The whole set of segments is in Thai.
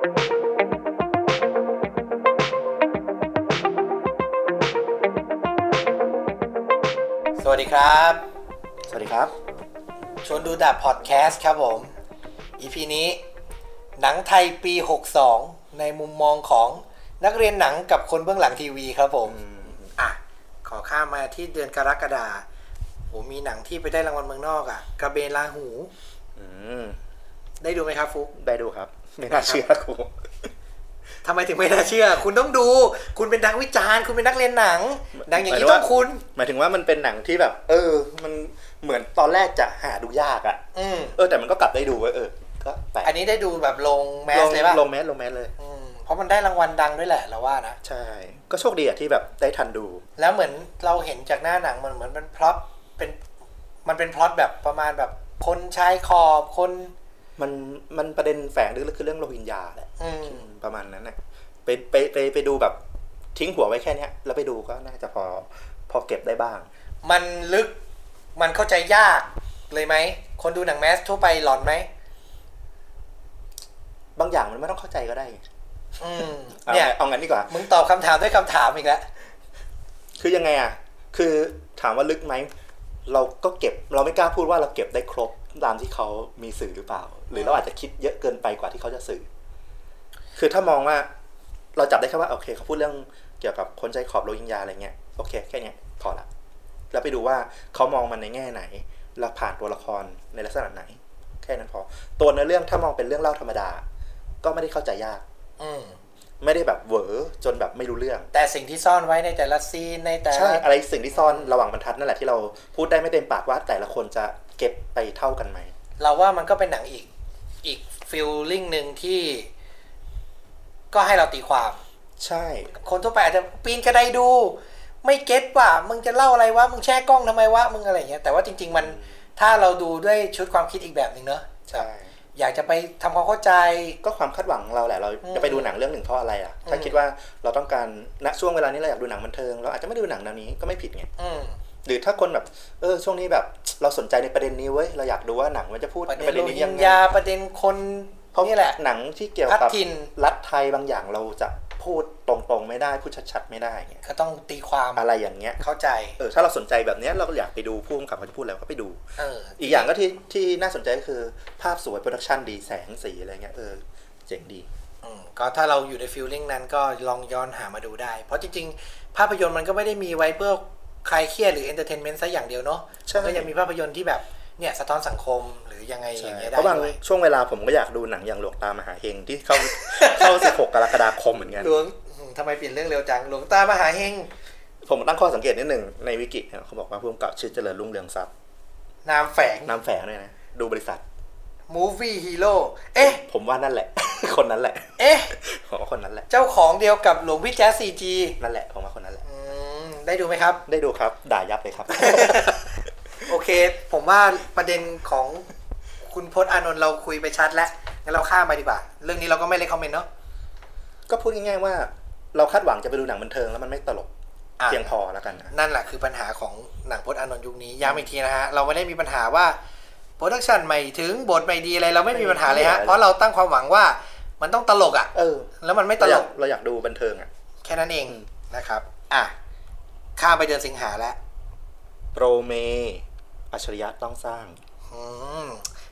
สวัสดีครับ สวัสดีครับ ชวนดูดาบพอดแคสต์ครับผม EP นี้ หนังไทยปี 62 ในมุมมองของนักเรียนหนังกับคนเบื้องหลังทีวีครับผมอะ ขอข้ามมาที่เดือนกรกฎาโหมีหนังที่ไปได้รางวัลเมืองนอกอะ่ะ กระเบนลาหู อืมได้ดูไหมครับฟุก ได้ดูครับ ไม่น่าเชื่อครูทำไมถึงไม่น่าเชื่อ คุณต้องดู คุณเป็นนักวิจารณ์ คุณเป็นนักเรียนหนังหนังอย่างนี้ต้องคุณ หมายถึงว่ามันเป็นหนังที่แบบ เออ มันเหมือนตอนแรกจะหาดูยากอะ่ะอืมเออ แต่มันก็กลับได้ดูเว้ยเออ ก็แปลกอันนี้ได้ดูแบบลงแมลสงเลยป่ะลงแมสลงแมสเลยอืมเพราะมันได้รางวัลดังด้วยแหละเราว่านะ ใช่ ก็โชคดีอะที่แบบได้ทันดู แล้วเหมือนเราเห็นจากหน้าหนังมันเหมือนเป็นพล็อตเป็น มันเป็นพล็อตแบบประมาณแบบคนชายขอบคน มันมันประเด็นแฝงลึกๆคือเรื่องโรฮิงญาแหละอืมอืมประมาณนั้นนะไปไปไปไปดูแบบทิ้งหัวไว้แค่เนี้ย แล้วไปดูก็น่าจะพอพอเก็บได้บ้าง มันลึกมันเข้าใจยากเลยไหม คนดูหนังแมสทั่วไปหลอนไหม บางอย่างมันไม่ต้องเข้าใจก็ได้อืมเอาเนี่ยเอางั้นดีกว่า มึงตอบคำถามด้วยคำถามอีกแล้ว คือยังไงอะ คือถามว่าลึกไหม เราก็เก็บ เราไม่กล้าพูดว่าเราเก็บได้ครบ ตามที่เขามีสื่อหรือเปล่า หรือเราอาจจะคิดเยอะเกินไปกว่าที่เขาจะสื่อ คือถ้ามองว่าเราจับได้แค่ว่าโอเคเขาพูดเรื่องเกี่ยวกับคนใจขอบโรฮิงญาอะไรเงี้ยโอเคแค่เนี้ยพอละแล้วไปดูว่าเขามองมันในแง่ไหนแล้วผ่านตัวละครในลักษณะไหน แค่นั้นพอ ตัวเนื้อเรื่องถ้ามองเป็นเรื่องเล่าธรรมดา ก็ไม่ได้เข้าใจยาก อืมไม่ได้แบบเหวอจนแบบไม่รู้เรื่อง แต่สิ่งที่ซ่อนไว้ในแต่ละซีนในแต่ใช่ละอะไรสิ่งที่ซ่อนระหว่างบรรทัดนั่นแหละที่เราพูดได้ไม่เต็มปากว่าแต่ละคนจะ เก็บไปเท่ากันไหม เราว่ามันก็เป็นหนังอีกอีกฟิลลิ่งหนึ่งที่ ก็ให้เราตีความ ใช่ คนทั่วไปอาจจะปีนกระไดดู ไม่เก็ตว่า มึงจะเล่าอะไรวะมึงแช่กล้องทำไมวะมึงอะไรเงี้ยแต่ว่าจริง ๆ มันถ้าเราดูด้วยชุดความคิดอีกแบบหนึ่งเนอะใช่อยากจะไปทำความเข้าใจก็ความคาดหวังของเราแหละ เราอืมจะไปดูหนังเรื่องหนึ่งเพราะอะไรอะ ถ้าอืมคิดว่าเราต้องการณช่วงเวลานี้เราอยากดูหนังบันเทิง เราอาจจะไม่ดูหนังแนวนี้ก็ไม่ผิดไงอืม หรือถ้าคนแบบเออช่วงนี้แบบเราสนใจในประเด็นนี้เว้ยเราอยากดูว่าหนังมันจะพูดประในเด็นประเด็โรนนี้ฮิยังงไงญาประเด็นคนเพราะนี่แหละหนังที่เกี่ยวพัดกับถิ่นรัฐไทยบางอย่างเราจะพูดตรงๆไม่ได้พูดชัดๆไม่ได้ไงก็ต้องตีความอะไรอย่างเงี้ยเข้าใจเออถ้าเราสนใจแบบเนี้ยเราก็อยากไปดูผู้กำกับเขาจะพูดอะไรก็ไปดูเอออีกอย่างก็ที่ที่น่าสนใจก็คือภาพสวย production ดีแสงสีอะไรเงี้ยเออเจ๋งดีอืมก็ถ้าเราอยู่ใน feeling นั้นก็ลองย้อนหามาดูได้ เพราะจริงๆ ภาพยนตร์มันก็ไม่ได้มีไว้เพื่อ คลายเครียดหรือ entertainment ซะอย่างเดียวเนาะใช่มันก็ยังมีภาพยนตร์ที่แบบเนี่ยสะท้อนสังคมหรือยังไงอย่างเงี้ยเพได้ราะบางด้วยช่วงเวลาผมก็อยากดูหนังอย่างหลวงตามหาเฮงที่เข้าเข้า 16 กรกฎาคมเหมือนกันหลวงอืมทำไมเปลี่ยนเรื่องเร็วจังหลวงตามหาเฮงผมตั้งข้อสังเกตนิดหนึ่งในวิกิเนี่ยเขาบอกว่าผู้กำกับชื่อเจริญรุ่งเรืองทรัพย์นามแฝงนามแฝงด้วยนะดูบริษัท movie hero เอ๊ะ ผมว่านั่นแหละ คนนั้นแหละ เอ๊ะผมว่าคนนั้นแหละ เจ้าของเดียวกับหลวงพี่แจ๊ส 4G นั่นแหละผมว่าคนนั้นแหละอืม ได้ดูไหมครับ ได้ดูครับ ด่ายับเลยครับ โอเค ผมว่าประเด็นของคุณพจน์อานนท์เราคุยไปชัดแล้วงั้นเราข้ามไปดีกว่า เรื่องนี้เราก็ไม่เลยคอมเมนต์เนาะก็พูดง่ายๆว่า เราคาดหวังจะไปดูหนังบันเทิงแล้วมันไม่ตลกอะเพียงพอแล้วกันนะนั่นแหละคือปัญหาของหนังพจน์อานนท์ยุคนี้ย้ำอีกทีนะฮะเราไม่ได้มีปัญหาว่า production ไม่ถึงบทไม่ดีอะไรเราไม่มีปัญหาเลยฮะเพราะเราตั้งความหวังว่ามันต้องตลกอะ่ะเออ แล้วมันไม่ตลกเราอยากเราอยากดูบันเทิงอะแค่นั้นเองอืมนะครับ อะ ข้ามไปเดือนสิงหาแล้วโปรเม อัจฉริยะต้องสร้างอืม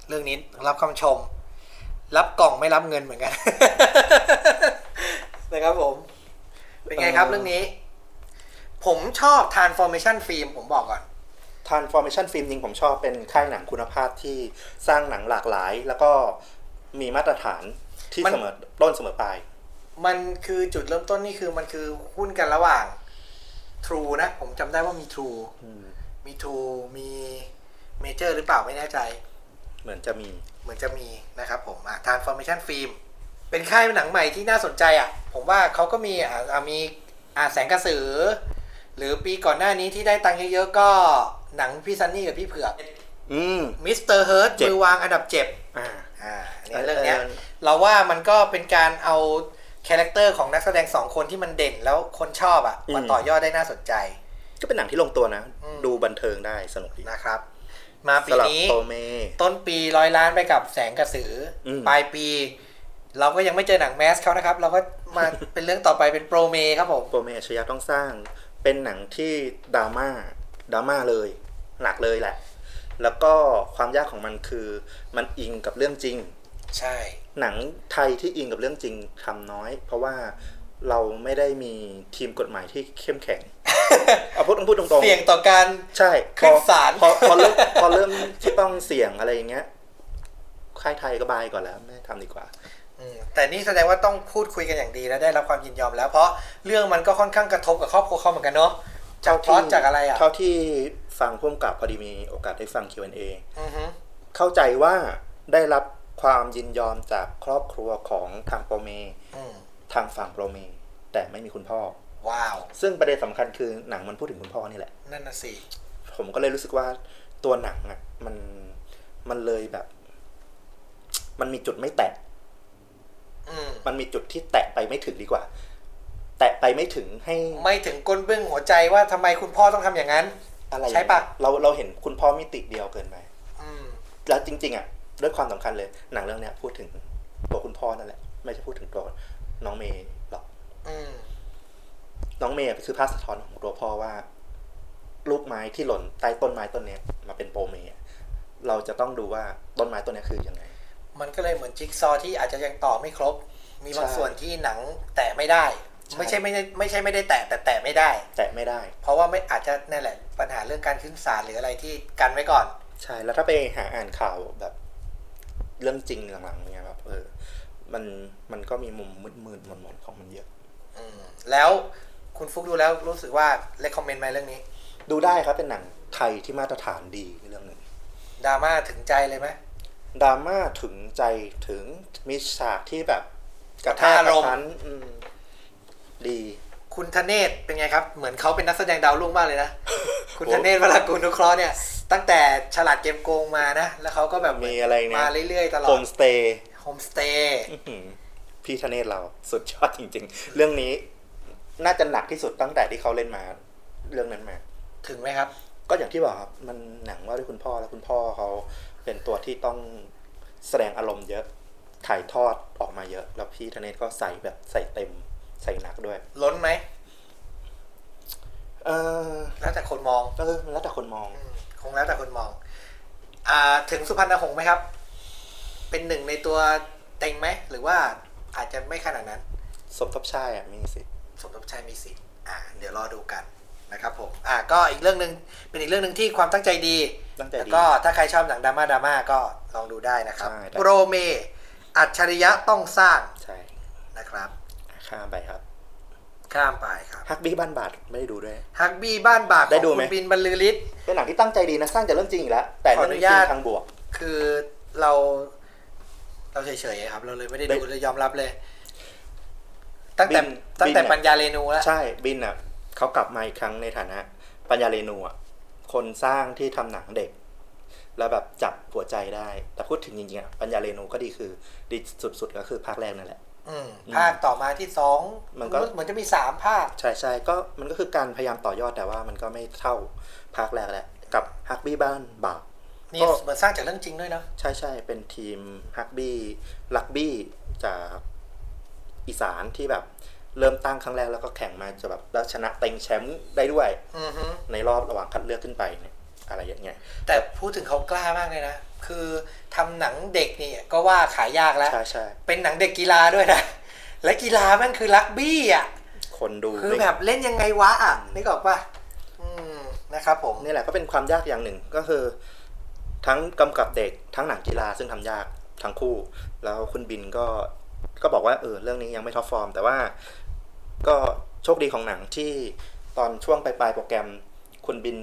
เรื่องนี้รับคำชม รับกล่องไม่รับเงินเหมือนกัน นะครับผม เป็นไงครับเอ่อเรื่องนี้ ผมชอบ transformation film ผมบอกก่อน Transformation Film จริงผมชอบเป็นค่ายหนังคุณภาพที่สร้างหนังหลากหลาย แล้วก็มีมาตรฐานที่มันเสมอต้นเสมอปลาย มันคือจุดเริ่มต้นนี่คือมันคือหุ้นกันระหว่าง True นะ ผมจำได้ว่ามี True มี True มี Major หรือเปล่าไม่แน่ใจ เหมือนจะมี เหมือนจะมีนะครับผมอะ Transformation Film เป็นค่ายหนังใหม่ที่น่าสนใจอะ ผมว่าเขาก็มีอะอะมีอะแสงกระสือ หรือปีก่อนหน้านี้ที่ได้ตังค์เยอะๆก็หนังพี่ซันนี่กับพี่เผือกอืมมิสเตอร์เฮิร์ตเจ็บมือวางอันดับเจ็บอ่าอ่าเนี่ยเรื่องเนี้ยเออเราว่ามันก็เป็นการเอา character ของนักแสดงสองคนที่มันเด่นแล้วคนชอบอะมาต่อยอดได้น่าสนใจ ก็เป็นหนังที่ลงตัวนะอืมดูบันเทิงได้สนุกดีนะครับ มาปีสลับนี้โปรเมต้นปีร้อยล้านไปกับแสงกระสืออมปลายปี เราก็ยังไม่เจอหนังแมสเขานะครับ เราก็มาเป็นเรื่องต่อไปเป็นโปรเมครับผมโปรเมอัจฉริยะต้องสร้าง เป็นหนังที่ดราม่าดราม่าเลยหนักเลยแหละ แล้วก็ความยากของมันคือมันอิงกับเรื่องจริง ใช่ หนังไทยที่อิงกับเรื่องจริงทำน้อย เพราะว่าเราไม่ได้มีทีมกฎหมายที่เข้มแข็งเอาพูดต้องพูดตรงๆเสี่ยงต่อการใช่ขึ้นศาลพอพอเริ่มพอเริ่มที่ต้องเสี่ยงอะไรอย่างเงี้ยค่ายไทยก็บายก่อนแล้วไม่ทำดีกว่าอืมแต่นี่แสดงว่าต้องพูดคุยกันอย่างดีและได้รับความยินยอมแล้วเพราะเรื่องมันก็ค่อนข้างกระทบกับครอบครัวเขาเหมือนกันเนาะจากพล็อตจากอะไรอะเท่าที่ฟังพ่วงกับพอดีมีโอกาสได้ฟัง Q&A อือฮึเข้าใจว่าได้รับ ความยินยอมจากครอบครัวของทางโปรเมอืมทางฝั่งโปรเม แต่ไม่มีคุณพ่อ ว้าว ซึ่งประเด็นสำคัญคือหนังมันพูดถึงคุณพ่อนี่แหละ นั่นน่ะสิ ผมก็เลยรู้สึกว่าตัวหนังอะมันมันเลยแบบ มันมีจุดไม่แตะอืมมันมีจุดที่แตะไปไม่ถึงดีกว่า แตะไปไม่ถึงให้ ไม่ถึงก้นเบื้องหัวใจว่าทำไมคุณพ่อต้องทำอย่างนั้น อะไรใช่ปะเราเราเห็นคุณพ่อมิติเดียวเกินไปอืมแล้วจริง ๆ อะ ด้วยความสำคัญเลย หนังเรื่องเนี้ยพูดถึงตัวคุณพ่อนั่นแหละ ไม่ใช่พูดถึงตัวน้องเมย์หรอกอืมน้องเมย์คือภาพสะท้อนของตัวพ่อว่า ลูกไม้ที่หล่นใต้ต้นไม้ต้นเนี้ยมาเป็นโปรเมย์อะเราจะต้องดูว่าต้นไม้ต้นเนี้ยคือยังไง มันก็เลยเหมือนจิ๊กซอว์ที่อาจจะยังต่อไม่ครบ มีบางใช่ส่วนที่หนังแตะไม่ได้ใช่ไม่ใช่ไม่ได้ไม่ใช่ไม่ได้แตะแต่แตะไม่ได้ แตะไม่ได้ เพราะว่าไม่อาจจะนั่นแหละปัญหาเรื่องการขึ้นศาลหรืออะไรที่กันไว้ก่อน ใช่ แล้วถ้าไปหาอ่านข่าวแบบ เรื่องจริงหลังๆเนี่ยแบบเออมันมันก็มีมุมมืดๆมนๆของมันเยอะอืมแล้วคุณฟุกดูแล้วรู้สึกว่าเลคคอมเมนต์ไหมเรื่องนี้ ดูได้ครับเป็นหนังไทยที่มาตรฐานดีเรื่องหนึ่งดราม่าถึงใจเลยไหมดราม่าถึงใจถึงมีฉากที่แบบกระแทกอากรระมณ์ทันอืมดี คุณธเนศเป็นไงครับ เหมือนเขาเป็นนักแสดงดาวรุ่งมากเลยนะ คุณธเนศวรากุลนุเคราะห์เนี่ย ตั้งแต่ฉลาดเกมโกงมานะ แล้วเขาก็แบบมีอะไรเนี่ยมาเรื่อยๆตลอด โฮมสเตย์โฮมสเตย์พี่ธเนศเราสุดยอดจริง ๆ เรื่องนี้น่าจะหนักที่สุดตั้งแต่ที่เขาเล่นมา เรื่องนั้นมา ถึงไหมครับ ก็อย่างที่บอกครับ มันหนังว่าด้วยคุณพ่อแล้วคุณพ่อเขาเป็นตัวที่ต้องแสดงอารมณ์เยอะถ่ายทอดออกมาเยอะ แล้วพี่ธเนศก็ใส่แบบใส่เต็ม ใส่หนักด้วย ล้นไหมเออแล้วแต่คนมองเออมันแล้วแต่คนมองอืมคงแล้วแต่คนมอง อ่า ถึงสุพรรณหงษ์ไหมครับ เป็นหนึ่งในตัวเต็งไหม หรือว่าอาจจะไม่ขนาดนั้น สมทบชายอะมีสิสมทบชายมีสิทธิ์อ่า เดี๋ยวรอดูกันนะครับผม อ่า ก็อีกเรื่องหนึ่งเป็นอีกเรื่องหนึ่งที่ความตั้งใจดีตั้งใจแล้วดีก็ถ้าใครชอบหนังดราม่าดราม่าก็ลองดูได้นะครับใช่แต่โปรเม อัจฉริยะต้องสร้าง ใช่ นะครับ ข้ามไปครับ ข้ามไปครับฮักบี้บ้านบาทไม่ได้ดูด้วยฮักบี้บ้านบากขได้องดูคุไหมณบินบรรลือฤทธิ์เป็นหนังที่ตั้งใจดีนะสร้างจากเรื่องจริงอีกแล้วแต่ขอเรื่อองนุจริญาตงทางบวก คือเราเราเฉยๆครับ เราเลยไม่ได้ได้ดูเลยยอมรับเลย ตั้งแต่บินตั้งแต่บินอะปัญญาเรนูแล้วใช่บินอะเขากลับมาอีกครั้งในฐานะ ปัญญาเรนูอะคนสร้างที่ทำหนังเด็ก แล้วแบบจับหัวใจได้ แต่พูดถึงจริงๆอะปัญญาเรนูก็ดีคือ ดีสุดๆก็คือภาคแรกนั่นแหละอืม ภาคต่อมาที่สองมันก็เหมือนจะมีสามภาค ใช่ใช่ก็มันก็คือการพยายามต่อยอดแต่ว่ามันก็ไม่เท่าภาคแรกแหละกับฮักบี้บ้านบาปนี่ก็เหมือนสร้างจากเรื่องจริงด้วยเนอะใช่ใช่เป็นทีมฮักบี้ลักบี้จากอีสานที่แบบเริ่มตั้งครั้งแรกแล้วก็แข่งมาจะแบบแล้วชนะเต็งแชมป์ได้ด้วยอือฮึในรอบระหว่างคัดเลือกขึ้นไปเนี่ยอะไรอย่างเงี้ยแต่พูดถึงเขากล้ามากเลยนะ คือทำหนังเด็กนี่ก็ว่าขายยากแล้ว ใช่ใช่เป็นหนังเด็กกีฬาด้วยนะ และกีฬาแม่งคือลักบี้อะ คนดูคือไม่แบบเล่นยังไงวะอะนึกออกปะอืมนะครับผมนี่แหละก็เป็นความยากอย่างหนึ่งก็คือ ทั้งกำกับเด็กทั้งหนังกีฬาซึ่งทำยากทั้งคู่ แล้วคุณบินก็ก็บอกว่าเออเรื่องนี้ยังไม่ท็อปฟอร์ม แต่ว่าก็โชคดีของหนังที่ตอนช่วงปลายๆโปรแกรม คุณบิน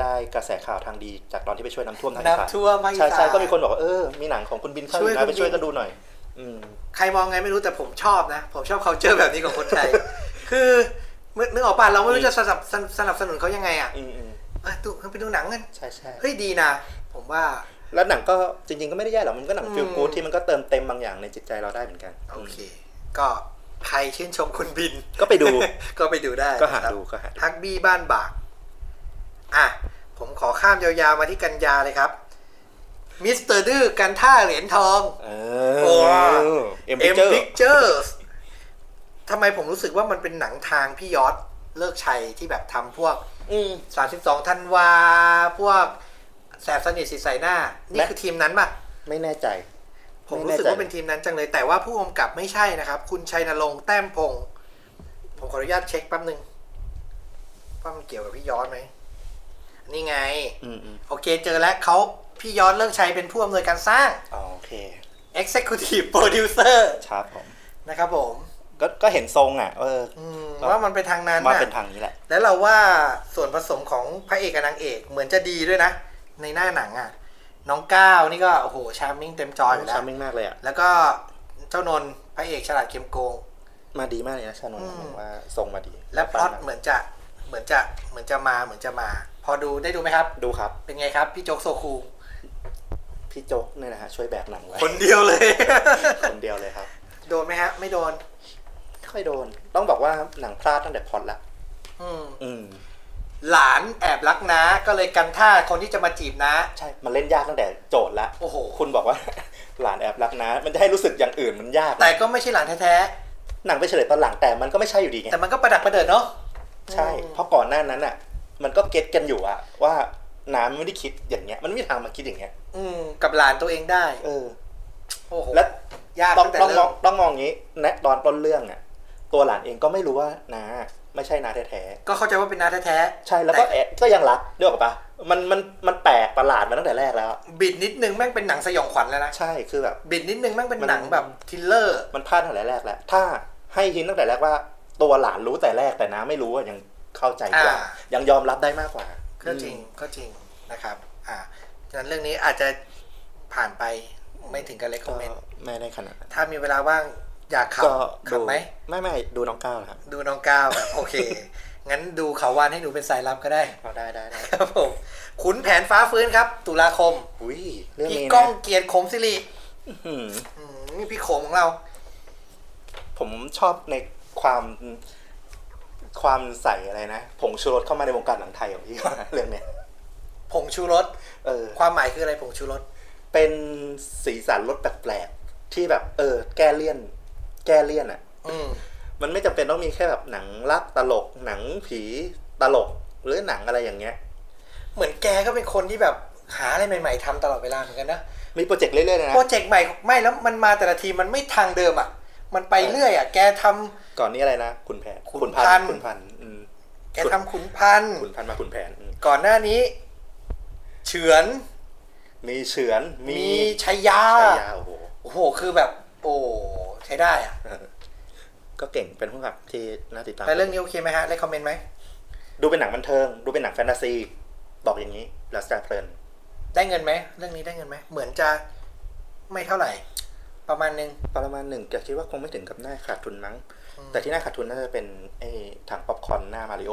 ได้กระแสข่าวทางดีจากตอนที่ไปช่วยน้ำท่วมทางอีสานน้ำท่วมภาคอีใช่สาใช่นก็มีคนบอกว่าเออมีหนังของคุณบินเข้าอช่วยยู่นะไปคุณบินช่วยกันดูหน่อย อืม ใครมองไงไม่รู้แต่ผมชอบนะ ผมชอบเขาเจอแบบนี้ของคนไทย คือนึกออกป่ะเราไม่รู้จะสนับสนสนับสนุนเขายังไงอะอืมอืมเอ้ยดูไปดูหนังกันใช่ใช่เฮ้ยดีนะ ผมว่า แล้วหนังก็จริง ๆ ก็ไม่ได้แย่หรอกมันก็หนังอืมฟิลกู๊ดที่มันก็เติมเต็มบางอย่างในจิตใจเราได้เหมือนกันโอเค ก็ใครชื่นชมคุณบิน ก็ไปดู ก็ไปดูได้ก็หานะครับดูก็หาดูฮักบี้บ้านบาก อะ ผมขอข้ามยาวๆมาที่กันยาเลยครับ มิสเตอร์ดื้อกันท่าเหรียญทองเอโอ้ออ M Pictures ทำไมผมรู้สึกว่ามันเป็นหนังทางพี่ยอร์ชฤกษ์ชัยที่แบบทำพวกอืม32ธันวา พวกแสบสนิทศิษย์ส่ายหน้า นี่และคือทีมนั้นป่ะไม่แน่ใจ ผมรู้สึกว่าเป็นทีมนั้นจังเลย แต่ว่าผู้กำกับไม่ใช่นะครับ คุณชัยนรงค์แต้มพงศ์ผมขออนุญาตเช็คแป๊บนึงว่ามันเกี่ยวกับพี่ยอดไหม นี่ไงอืมอืมโอเคเจอแล้วเขาพี่ยอดเลิกชัยเป็นผู้อำนวยการสร้างอ๋อโอเค Executive Producer ครับผมนะครับผม ก็ก็เห็นทรงอะ เอออืมครับว่ามันเป็นทางนั้นมานะเป็นทางนี้แหละ แล้วเราว่าส่วนผสมของพระเอกกับนางเอกเหมือนจะดีด้วยนะ ในหน้าหนังอะ น้องก้าวนี่ก็โอ้โห charming เต็มจออยู่แล้ว charming มากเลยอะแล้วก็เจ้านนท์พระเอกฉลาดเกมโกง มาดีมากเลยนะชานนท์อืมผมว่าทรงมาดี และพล็อตเหมือนจะเหมือนจะเหมือนจะมาเหมือนจะมา พอดูได้ดูไหมครับ ดูครับ เป็นไงครับ พี่โจ๊ก So Cool พี่โจ๊กเนี่ยนะฮะช่วยแบกหนังไว้ คนเดียวเลย คนเดียวเลยครับ โดนไหมฮะ ไม่โดนไม่ค่อยโดน ต้องบอกว่าหนังพลาดตั้งแต่พล็อตละอืม อืม หลานแอบรักน้าก็เลยกันท่าคนที่จะมาจีบน้า ใช่ มันเล่นยากตั้งแต่โจทย์ละโอ้โห คุณบอกว่า หลานแอบรักนะมันจะให้รู้สึกอย่างอื่นมันยากนะแต่ก็ไม่ใช่หลานแท้หนังไปเฉลยตอนหลังแต่มันก็ไม่ใช่อยู่ดีไง ๆ แต่มันก็ประดักประเดิดเนาะ ใช่ เพราะก่อนหน้านั้นอะ มันก็เก็ตกันอยู่อะว่าน้ำไม่ได้คิดอย่างเงี้ย มันไม่มีทางมาคิดอย่างเงี้ย อืมกับหลานตัวเองได้ เออโอ้โหและยากต้องตั้งแต่ต้องมเริ่องมต้องมองงี้นะตอนต้นเรื่องอะตัวหลานเองก็ไม่รู้ว่านาไม่ใช่นาแท้ก็เข้าใจว่าเป็นน้าแท้ๆใช่แล้วก็แอบก็ยังรักเรียกว่าปะมันมันมันแปลกประหลาดมาตั้งแต่แรกแล้วๆบิดนิดนึงแม่งเป็นหนังสยองขวัญแล้วนะใช่คือแบบบิดนิดนึงแม่งเป็นมันหนังแบบทริลเลอร์ มันพลาดตั้งแต่แรกแล้วถ้าให้หินตั้งแต่แรกว่า ตัวหลานรู้แต่แรกแต่น้าไม่รู้อะยัง เข้าใจกว่าอ่า ยังยอมรับได้มากกว่าก็จริงก็จริงนะครับ อ่าฉะนั้นเรื่องนี้อาจจะผ่านไปไม่ถึงกับเลคคก็อมเมนต์ไม่ได้ขนาดนั้นถ้ามีเวลาว่างอยากขับก็ขัดูบไหมไม่ไม่ดูน้องก้าวนะครับ ดูน้องก้าวแบบโอเค งั้นดูเขาวานให้หนูเป็นสายลับก็ได้เอาได้ได้ได้ครับผมขุนแผนฟ้าฟื้นครับ ตุลาคมอุ้ยเรื่องพี่นี้ก้อนะงเกียรติขมสิริอืมอืมนี่พี่ขมของเรา ผมชอบในความ ความใส่อะไรนะผงชูรสเข้ามาในวงการหนังไทยของพี่เรื่องเนี้ยผงชูรสเออ ความหมายคืออะไรผงชูรสเป็นสีสันรสแปลกๆที่แบบ เออ แก้เลี่ยน แก้เลี่ยนอะอืมมันไม่จำเป็นต้องมีแค่แบบหนังรักตลกหนังผีตลกหรือหนังอะไรอย่างเงี้ย เหมือนแกก็เป็นคนที่แบบหาอะไรใหม่ ๆทำตลอดเวลาเหมือนกันนะมีโปรเจกต์เรื่อยๆเลยนะโปรเจกต์ใหม่ไม่แล้วมันมาแต่ละทีมันไม่ทางเดิมอะ มันไปเรื่อยอะ แกทำก่อนนี้อะไรนะคุณแผนขุนคุณพัพันนธุ์คุณพันธุ์อืมแกทำขุนพันธุ์คุณพันธุ์มาคุณแผนอืมก่อนหน้านี้เฉือน มีเฉือนมีมีชัยยาชายาโอ้โหโอ้โหคือแบบ โอ้ใช้ได้อะก็เก่งเป็นผู้กำกับที่น่าติดตามแต่เรื่องนี้โอเคไหมฮะได้คอมเมนต์ไหมดูเป็นหนังบันเทิง ดูเป็นหนังแฟนตาซี บอกอย่างนี้แล้วจะเพลินได้เงินไหมเรื่องนี้ได้เงินไหมเหมือนจะไม่เท่าไหร่ ประมาณนึงประมาณหนึ่งแต่คิดว่าคงไม่ถึงกับหน้าขาดทุนมั้ง แต่ที่หน้าขาดทุนน่าจะเป็นไอ้ถังป๊อปคอร์นหน้ามาริโอ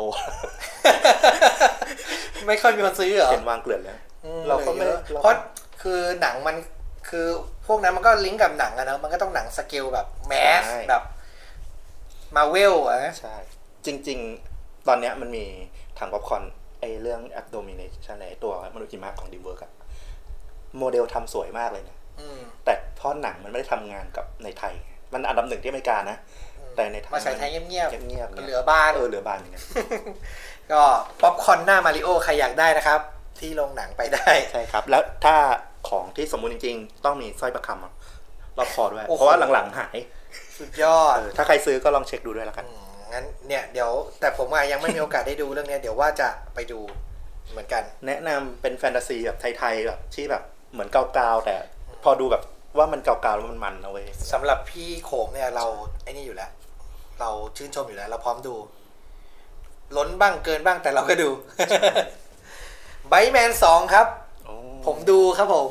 ไม่ค่อยมีคนซื้อเหรอ เห็นวางเกลื่อนแล้วอืมเราก็ไม่เหลือเราเพราะคือหนังมันคือพวกนั้นมันก็ลิงก์กับหนังอะเนอะมันก็ต้องหนังสเกลแบบ mass แบบมาเวลอะนะใช่ จริง ๆ ตอนเนี้ยมันมีถังป๊อปคอร์นไอ้เรื่อง Abominable ไอ้ตัวมนุษย์หิมะของ DreamWorks อะโมเดลทำสวยมากเลยนะอืม แต่เพราะหนังมันไม่ได้ทำงานกับในไทย มันอันดับหนึ่งที่อเมริกานะ แต่ในไทยมาฉายไทยเงียบเงียบๆๆเหลือบ้านเออเหลือบานเหมือนกันก็ป๊อปคอร์นหน้ามาริโอใครอยากได้นะครับ ที่โรงหนังไปได้ใช่ครับ แล้วถ้าของที่สมบูรณ์จริง ๆ ต้องมีสร้อยประคำอะรอบคอด้วยโอ้โหเพราะว่าหลังๆหายสุดยอดเออถ้าใครซื้อก็ลองเช็คดูด้วยแล้วกันอืมงั้นเนี่ยเดี๋ยวแต่ผมอะยังไม่มีโอกาสได้ดูเรื่องเนี้ยเดี๋ยวว่าจะไปดูเหมือนกัน แนะนำเป็นแฟนตาซีแบบไทยๆแบบที่แบบเหมือนเกาๆแต่ พอดูแบบว่ามันเกาๆแล้วมันมันนะเว้ยสำหรับพี่โขมเนี่ยเราไอ้นี่อยู่แล้ว เราชื่นชมอยู่แล้ว เราพร้อมดู ล้นบ้างเกินบ้างแต่เราก็ดูไบแมนสองครับโอ้ผมดูครับผม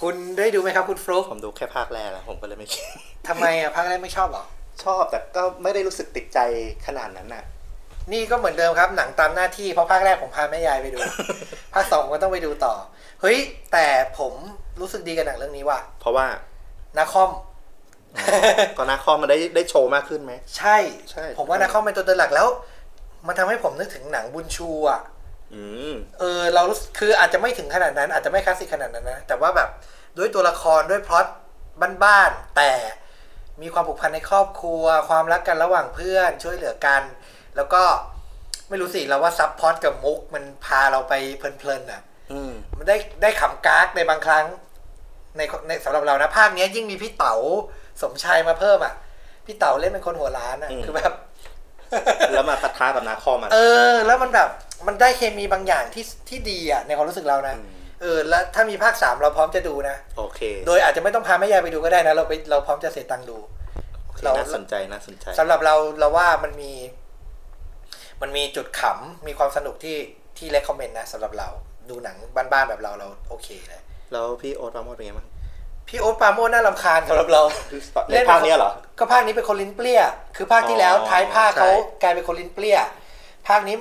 คุณได้ดูไหมครับคุณฟลุ๊กผมดูแค่ภาคแรกแล้วผมก็เลยไม่คิดทำไมอะภาคแรกไม่ชอบเหรอ ชอบแต่ก็ไม่ได้รู้สึกติดใจขนาดนั้นน่ะ นี่ก็เหมือนเดิมครับ หนังตามหน้าที่เพราะภาคแรกผมพาแม่ยายไปดู ภาคสองก็ต้องไปดูต่อ เฮ้ย แต่ผม รู้สึกดีกับหนังเรื่องนี้ว่ะเพราะว่านาคอมก็นาคอมมันได้ได้โชว์มากขึ้นไหมใช่ใช่ ผมว่านาคอมเป็นตัวเดินหลักแล้ว มันทำให้ผมนึกถึงหนังบุญชูอะอืมเออเรารู้สึกคืออาจจะไม่ถึงขนาดนั้น อาจจะไม่คลาสสิกขนาดนั้นนะแต่ว่าแบบด้วยตัวละครด้วยพล็อตบ้านๆแต่มีความผูกพันในครอบครัว ความรักกันระหว่างเพื่อนช่วยเหลือกัน แล้วก็ไม่รู้สิเราว่า subplot กับมุกมันพาเราไปเพลินๆอะอื มมันได้ได้ขำกากในบางครั้ง ในในสำหรับเรานะภาคเนี้ยยิ่งมีพี่เต๋าสมชายมาเพิ่มอะ พี่เต๋าเล่นเป็นคนหัวล้านอะอืมคือแบบแล้วมาปะทะกับน้าค่อมมัน เออ แล้วมันแบบมันได้เคมีบางอย่างที่ที่ดีอะในความรู้สึกเรานะอืมเออแล้วถ้ามีภาคสามเราพร้อมจะดูนะโอเค โดยอาจจะไม่ต้องพาแม่ยายไปดูก็ได้นะเราไปเราพร้อมจะเสียตังค์ดูโอเคเราน่าสนใจน่าสนใจสำหรับเราเราว่ามันมี มันมีจุดขำมีความสนุกที่ที่เลคคอมเมนต์นะสำหรับเรา ดูหนังบ้านๆแบบเราเราโอเคเลยแล้วพี่โอ๊ตปราโมดเป็นไงบ้างพี่โอ๊ตปราโมชน่ารำคาญสำหรับเราในภาคเนี้ยเหรอ ก็ภาคนี้เป็นคนลิ้นเปรี้ย คือภาคที่แล้วอ๋อท้ายภาคใช่เขากลายเป็นคนลิ้นเปรี้ย ภาคนี้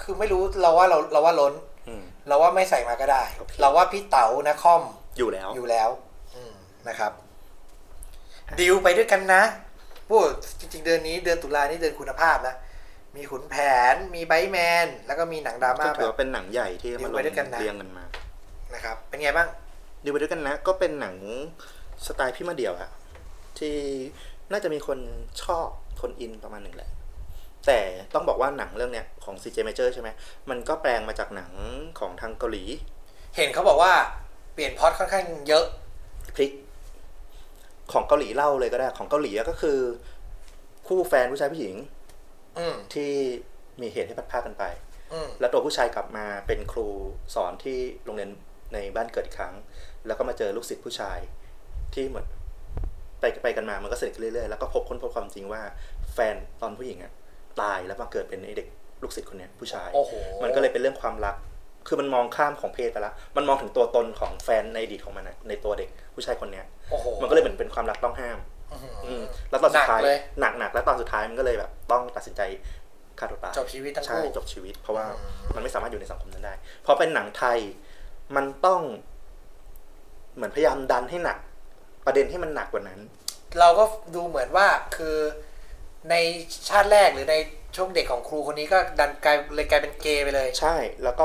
คือไม่รู้เราว่าเราเราว่าล้นอืมเราว่าไม่ใส่มาก็ได้โอเคเราว่าพี่เต๋านะคอมอยู่แล้วอยู่แล้วอืมนะครับดิวไปด้วยกันนะพูดจริง ๆ เดือนนี้เดือนตุลานี่เดือนคุณภาพนะ มีขุนแผน มีไบท์แมน แล้วก็มีหนังดราม่าก็แบถือบ ว่าเป็นหนังใหญ่ที่เรีมายงลไว้งด้วยกันนะเรียงกันมา นะครับ เป็นไงบ้าง ดูไปด้วยกันนะ ก็เป็นหนังสไตล์พี่มาเดี่ยวอะที่น่าจะมีคนชอบคนอินประมาณหนึ่งแหละ แต่ต้องบอกว่าหนังเรื่องเนี้ยของ CJ Major ใช่ไหมมันก็แปลงมาจากหนังของทางเกาหลี เห็นเขาบอกว่าเปลี่ยนพล็อดค่อนข้างเยอะ พลิก ของเกาหลีเล่าเลยก็ได้ ของเกาหลีก็คือ คู่แฟนผู้ชายผู้หญิงอืม ที่มีเหตุให้พัดพรากกันไปอืมแล้วตัวผู้ชายกลับมาเป็นครูสอนที่โรงเรียนในบ้านเกิดอีกครั้ง แล้วก็มาเจอลูกศิษย์ผู้ชายที่เหมือนไปไปกันมามันก็สนิทกันเรื่อยๆแล้วก็พบค้นพบความจริงว่าแฟนตอนผู้หญิงอะตายแล้วมาเกิดเป็นไอเด็กลูกศิษย์คนเนี้ยผู้ชายโอ้โหมันก็เลยเป็นเรื่องความรัก คือมันมองข้ามของเพศไปแล้วมันมองถึงตัวตนของแฟนในอดีตของมันอะในตัวเด็กผู้ชายคนเนี้ยโอ้โหมันก็เลยเหมือนเป็นความรักต้องห้ามอื้อหืออืม แล้วตอนสุดท้ายหนักเลยหนักหนักแล้วตอนสุดท้ายมันก็เลยแบบต้องตัดสินใจฆ่าตัวตายจบชีวิตทั้งใช่คู่จบชีวิต เพราะว่าอืมมันไม่สามารถอยู่ในสังคมนั้นได้ เพราะเป็นหนังไทยมันต้อง เหมือนพยายามดันให้หนัก ประเด็นให้มันหนักกว่านั้น เราก็ดูเหมือนว่าคือในชาติแรกหรือในช่วงเด็กของครูคนนี้ก็ดันกลายเลยกลายเป็นเกย์ไปเลย ใช่ แล้วก็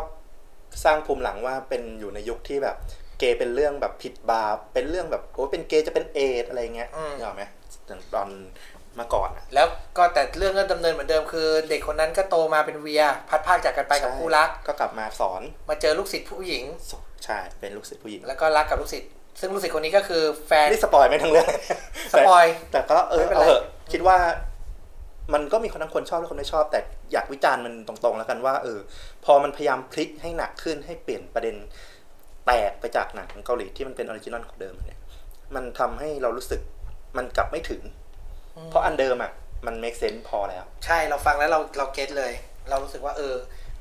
สร้างภูมิหลังว่าเป็นอยู่ในยุคที่แบบ เกย์เป็นเรื่องแบบผิดบาปเป็นเรื่องแบบโอ้ยเป็นเกย์จะเป็นเอดส์อะไรเงี้ยอืมนึกออกไหมตอนมาก่อนอะแล้วก็แต่เรื่องก็ดำเนินเหมือนเดิมคือ เด็กคนนั้นก็โตมาเป็นเวีย พัดพรากจากกันไปกับใช่คู่รัก ก็กลับมาสอน มาเจอลูกศิษย์ผู้หญิงใช่เป็นลูกศิษย์ผู้หญิง แล้วก็รักกับลูกศิษย์ซึ่งลูกศิษย์คนนี้ก็คือแฟนนี่ spoil ไหมทั้งเรื่อง spoil แต่แต่ก็เออไม่เป็นไรเอาเถอะคิดว่า มันก็มีคนทั้งคนชอบและคนไม่ชอบ แต่อยากวิจารณ์มันตรงๆแล้วกันว่า เออ พอมันพยายามพลิกให้หนักขึ้นให้เปลี่ยนประเด็นแตกไปจากหนังเกาหลีที่มันเป็น original ของเดิมเนี่ย มันทำให้เรารู้สึกมันกลับไม่ถึง เพราะอันเดิมอะ มัน make sense พอแล้ว ใช่เราฟังแล้วเราเรา get เลย เรารู้สึกว่า เออ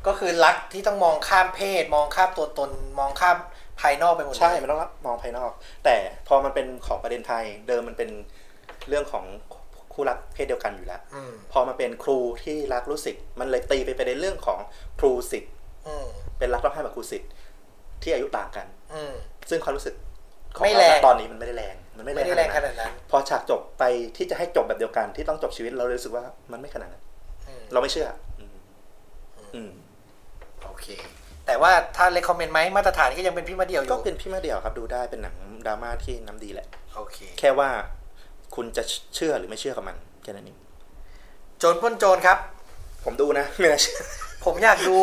ก็คือรักที่ต้องมองข้ามเพศ มองข้ามตัวตน มองข้ามภายนอกไปหมดเลยใช่มันต้องรับมองภายนอก แต่พอมันเป็นของประเด็นไทยเดิมมันเป็นเรื่องของคู่รักเพศเดียวกันอยู่แล้วอืมพอมาเป็นครูที่รักลูกศิษย์มันเลยตีไปประเด็นเรื่องของครูศิษย์อืมเป็นรักต้องให้แบบครูศิษย์ ที่อายุต่างกัน อืมซึ่งความรู้สึกของไม่เราแรงณตอนนี้มันไม่ได้แรง มันไม่ไม่ได้แรงขขนาดนั้นนาดนั้น พอฉากจบไปที่จะให้จบแบบเดียวกันที่ต้องจบชีวิตเราเลยรู้สึกว่ามันไม่ขนาดนั้นอืมเราไม่เชื่ออืมอืมโอเค แต่ว่าถ้าเลคคอมเมนต์ไหมมาตรฐานก็ยังเป็นพี่มาเดียวอก็ยู่เป็นพี่มาเดี่ยวครับดูได้เป็นหนังดราม่าที่น้ำดีแหละโอเค แค่ว่าคุณจะเชื่อหรือไม่เชื่อกับมันแค่นั้นเองโจรปล้นโจรครับ ผมดูนะไม่น่าเชื่อ ผมอยากดู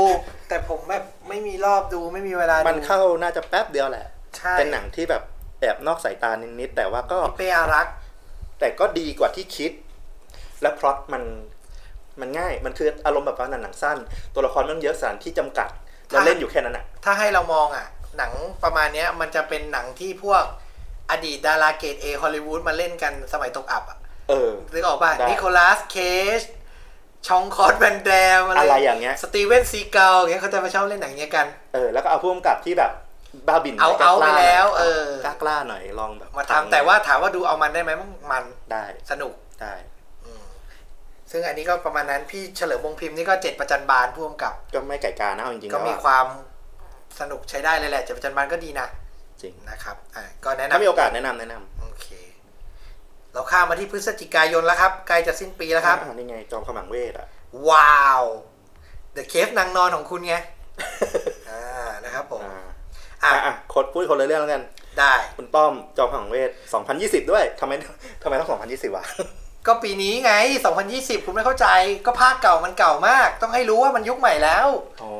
แต่ผมแบบไม่มีรอบดูไม่มีเวลาดูมันเข้าน่าจะแป๊บเดียวแหละใช่เป็นหนังที่แบบแอบนอกสายตานิดๆแต่ว่าก็พี่เป้อารักษ์แต่ก็ดีกว่าที่คิด และพล็อตมันมันง่าย มันคืออารมณ์แบบว่าหนังสั้น ตัวละครมันเยอะสถานที่จำกัดเราเล่นอยู่แค่นั้นอะถ้าให้เรามองอะหนังประมาณเนี้ยมันจะเป็นหนังที่พวกอดีตดาราเกรดเอฮอลลีวูดมาเล่นกันสมัยตกอับอะเออนึกออกป่ะได้นิโคลัสเคจ ฌองคล็อดแวนแดมอะไรอย่างเงี้ยสตีเวนซีกัลอย่างเงี้ยเขาจะมาชอบเล่นหนังเนี้ยกัน เออแล้วก็เอาผู้กำกับที่แบบบ้าบินเอากล้เอาไปหน่ยแล้ว เออกล้ากล้าหน่อยลองแบบมาทำแต่ว่าถามว่าดูเอามันได้ไหมมันได้สนุกได้ซึ่งอันนี้ก็ประมาณนั้นพี่เฉลิมวงศ์พิมพ์นี่ก็เจ็ดประจันบานพ่วงกับ ก็ไม่ไก่กานะเอาจริงๆก็แล้วมีอะความสนุกใช้ได้เลยแหละเจ็ดประจันบานก็ดีนะจริงนะครับอ่าก็แนะนำถ้ามีโอกาสแนะนำแนะนำโอ เคเราข้ามมาที่พฤศจิกายนแล้วครับ ใกล้จะสิ้นปีแล้วครับอ่านี่ไงจอมขมังเวทอะ ว้าว The Cave นางนอนของคุณไง อ่า นะครับผม อ่าอะอะอะคนพูดคนละเรื่องแล้วกัน ได้ คุณต้อมจอมขวังเวท 2020 ด้วยทำไมทำไมต้อง 2020วะ ก็ปีนี้ไง 2020 คุณไม่เข้าใจ ก็ภาคเก่ามันเก่ามาก ต้องให้รู้ว่ามันยุคใหม่แล้ว อ๋อ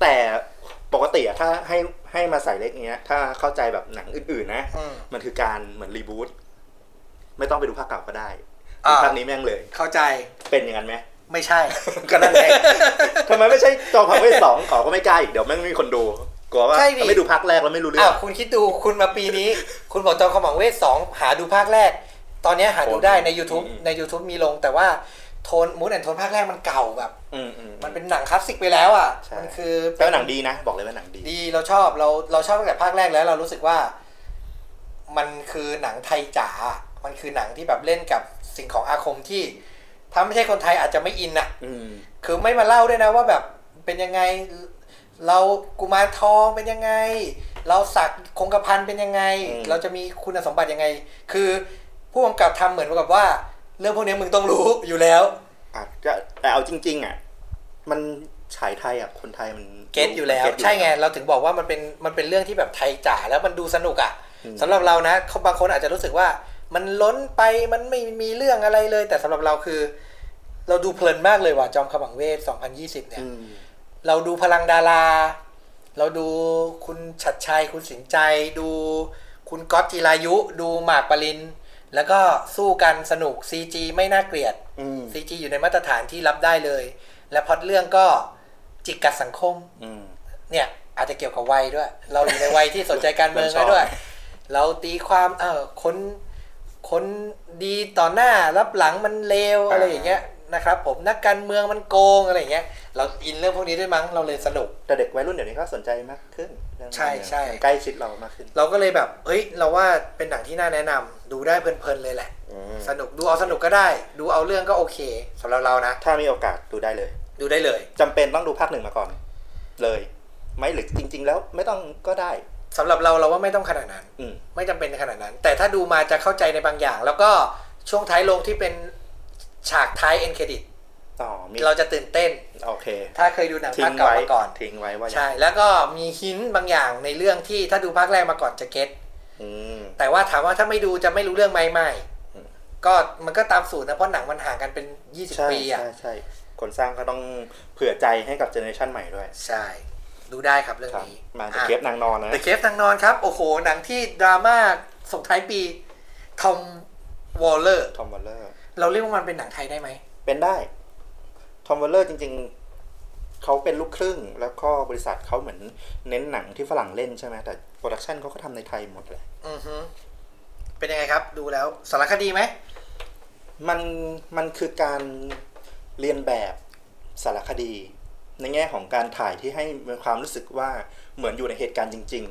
แต่ปกติอะถ้าให้ให้มาใส่เล็กเงี้ย ถ้าเข้าใจแบบหนังอื่นๆนะอืมมันคือการเหมือนรีบูต ไม่ต้องไปดูภาคเก่าก็ได้อ่าดูภาคนี้แม่งเลย เข้าใจเป็นอย่างนั้นไหมไม่ใช่ ก็นั่นเองทำไมไม่ใช่จอมขวังเวทสองขอก็ไม่กล้าอีกเดี๋ยวแม่งไม่มีคนดูกลัวว่าใช่ดิไม่ดูภาคแรกแล้วไม่รู้เรื่อ้าอวงคุณคิดดูคุณมาปีนี้ คุณบอกจอมขมังเวทสองหาดูภาคแรก ตอนเนี้ยหาดูได้ใน YouTube อืมใน YouTube มีลงแต่ว่าโทนมูดแอนโทนภาคแรกมันเก่าแบบอืมอืมมันเป็นหนังคลาสสิกไปแล้วอะใช่มันคือแต่ว่าหนังดีนะ บอกเลยว่าหนังดี ดีเราชอบเราเราชอบตั้งแต่ภาคแรกแล้วเรารู้สึกว่า มันคือหนังไทยจ๋า มันคือหนังที่แบบเล่นกับสิ่งของอาคมที่ถ้าไม่ใช่คนไทยอาจจะไม่อินนะอืมคือไม่มาเล่าด้วยนะว่าแบบเป็นยังไง เรากุมารทองเป็นยังไง เราสักคงกระพันเป็นยังไงอืมเราจะมีคุณสมบัติยังไง คือผู้กำกับทำเหมือนกับว่า เรื่องพวกนี้มึงต้องรู้อยู่แล้วอาจจะแต่เอาจริง ๆ อะ มันฉายไทยอะคนไทยมันเก็ตอยู่แล้วเก็ตใช่ไงเราถึงบอกว่ามันเป็นมันเป็นเรื่องที่แบบไทยจ๋าแล้วมันดูสนุกอะอืมสำหรับเรานะเขาบางคนอาจจะรู้สึกว่า มันล้นไปมันไม่มีเรื่องอะไรเลย แต่สำหรับเราคือ เราดูเพลินมากเลยว่ะจอมขมังเวท 2020 เนี่ยอืมเราดูพลังดารา เราดูคุณชัดชัย คุณสินใจ ดูคุณก๊อตจิรายุ ดูหมากปริน แล้วก็สู้กันสนุก CG ไม่น่าเกลียดอืม CG อยู่ในมาตรฐานที่รับได้เลย และพล็อดเรื่องก็จิกกัดสังคมอืมเนี่ยอาจจะเกี่ยวกับวัยด้วย เราอยู่ในวัยที่สนใจการเมืองแล้วด้วย เราตีความเออคน คนดีต่อหน้ารับหลังมันเลวอะไรอย่างเงี้ยนะครับผมนักการเมืองมันโกงอะไรอย่างเงี้ยเราอินเรื่องพวกนี้ด้วยมั้งเราเลยสนุก แต่เด็กวัยรุ่นเดี๋ยวนี้ก็สนใจมากขึ้นเรื่องใช่ใช่ใกล้ชิดเรามากขึ้น เราก็เลยแบบเฮ้ย เราว่าเป็นหนังที่น่าแนะนำดูได้เพลินๆเลยแหละอืมสนุกดูเอาสนุกก็ได้ ดูเอาเรื่องก็โอเคสำหรับเรานะ ถ้ามีโอกาสดูได้เลย ดูได้เลยจำเป็นต้องดูภาคหนึ่งมาก่อน เลยไหม่หรือจริง ๆ แล้วไม่ต้องก็ได้ สำหรับเราเราว่าไม่ต้องขนาดนั้นอืมไม่จำเป็นขนาดนั้น แต่ถ้าดูมาจะเข้าใจในบางอย่าง แล้วก็ช่วงท้ายลงที่เป็นฉากท้ายเอ็นเครดิตต่อมีเราจะตื่นเต้นโอเค ถ้าเคยดูหนังทิ้ภาคงเก่าไว้มาก่อนทิ้งไว้ว่าใช่ แล้วก็มีหินบางอย่างในเรื่องที่ถ้าดูภาคแรกมาก่อนจะเก็ตอืมแต่ว่าถามว่าถ้าไม่ดูจะไม่รู้เรื่องไหมไม่อืมก็มันก็ตามสูตรนะเพราะหนังมันห่างกันเป็นใช่20ปีอะใช่ใช่คนสร้างก็ต้องเผื่อใจให้กับ generation ใหม่ด้วย ใช่ ดูได้ครับเรื่องครับนี้มาจาก Cave นางนอนนะ The Cave นางนอนครับ โอ้โห หนังที่ดราม่าส่งท้ายปีทอมวอลเลอร์ทอมวอลเลอร์เราเรียกว่ามันเป็นหนังไทยได้ไหม เป็นได้ ทอมวอลเลอร์จริง ๆ เขาเป็นลูกครึ่ง แล้วก็บริษัทเขาเหมือนเน้นหนังที่ฝรั่งเล่นใช่ไหมแต่โปรดักชันเขาก็ทำในไทยหมดเลยอือฮึเป็นยังไงครับ ดูแล้วสารคดีไหมมันมันคือการเรียนแบบสารคดี ในแง่ของการถ่ายที่ให้มีความรู้สึกว่าเหมือนอยู่ในเหตุการณ์จริง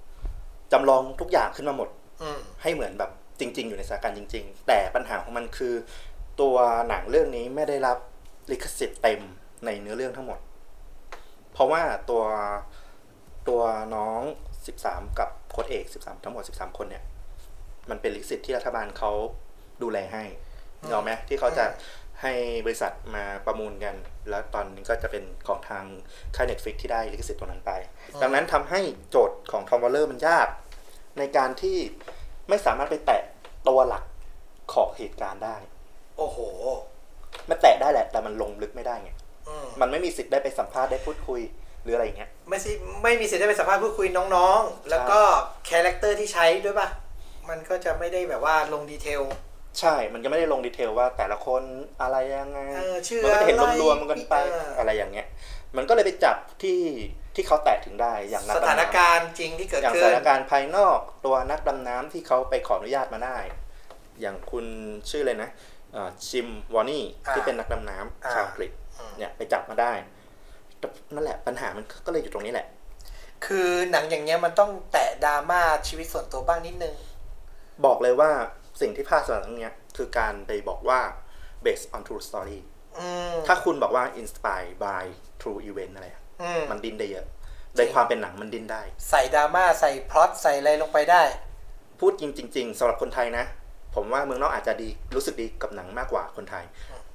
ๆจำลองทุกอย่างขึ้นมาหมดอืมให้เหมือนแบบจริง ๆ อยู่ในสถานการณ์จริง ๆ แต่ปัญหาของมันคือ ตัวหนังเรื่องนี้ไม่ได้รับลิขสิทธิ์เต็มในเนื้อเรื่องทั้งหมด เพราะว่าตัวตัวน้อง 13 กับโค้ดเอก 13 ทั้งหมด 13 คนเนี่ย มันเป็นลิขสิทธิ์ที่รัฐบาลเขาดูแลให้เนาะไหมที่เขาจะ ให้บริษัทมาประมูลกัน แล้วตอนนี้ก็จะเป็นของทางค่าย Netflix ที่ได้ลิขสิทธิ์ตรงนั้นไป ดังนั้นทำให้โจทย์ของทอมวอลเลอร์มันยาก ในการที่ไม่สามารถไปแตะตัวหลักของเหตุการณ์ได้ โอ้โห มันแตะได้แหละ แต่มันลงลึกไม่ได้ไงอืมมันไม่มีสิทธิ์ได้ไปสัมภาษณ์ได้พูดคุยหรืออะไรอย่างเงี้ยไม่ใช่ไม่มีสิทธิ์ได้ไปสัมภาษณ์พูดคุยน้องๆ แล้วก็ character ที่ใช้ด้วยป่ะ มันก็จะไม่ได้แบบว่าลง detail ใช่ มันก็ไม่ได้ลง detail ว่าแต่ละคนอะไรยังไงเออชื่อมันก็จะเห็นอะไรรวมๆกันไปเออออะไรอย่างเงี้ย มันก็เลยไปจับที่ที่เขาแตะถึงได้อย่างนักดำน้ำสถานการณ์จริงที่เกิดขึ้นอย่างสถานการณ์ภายนอกตัวนักดำน้ำที่เขาไปขออนุญาตมาได้ อย่างคุณชื่อเลยนะจิมวอนี่อ่าที่เป็นนักดำน้ำอ่าชาวอังกฤษอืมเนี่ยไปจับมาได้แต่นั่นแหละปัญหามันก็เลยอยู่ตรงนี้แหละ คือหนังอย่างเงี้ยมันต้องแตะดราม่าชีวิตส่วนตัวบ้างนิดนึง บอกเลยว่า สิ่งที่พลาดสำหรับเรื่องเนี้ยคือการไปบอกว่า based on true story อืมถ้าคุณบอกว่า inspired by true event อะไรอะอืมมันดิ้นได้เยอะในความเป็นหนังมันดิ้นได้ ใส่ดราม่าใส่พล็อตใส่อะไรลงไปได้ พูดจริง ๆสำหรับคนไทยนะ ผมว่าเมืองนอกอาจจะดีรู้สึกดีกับหนังมากกว่าคนไทย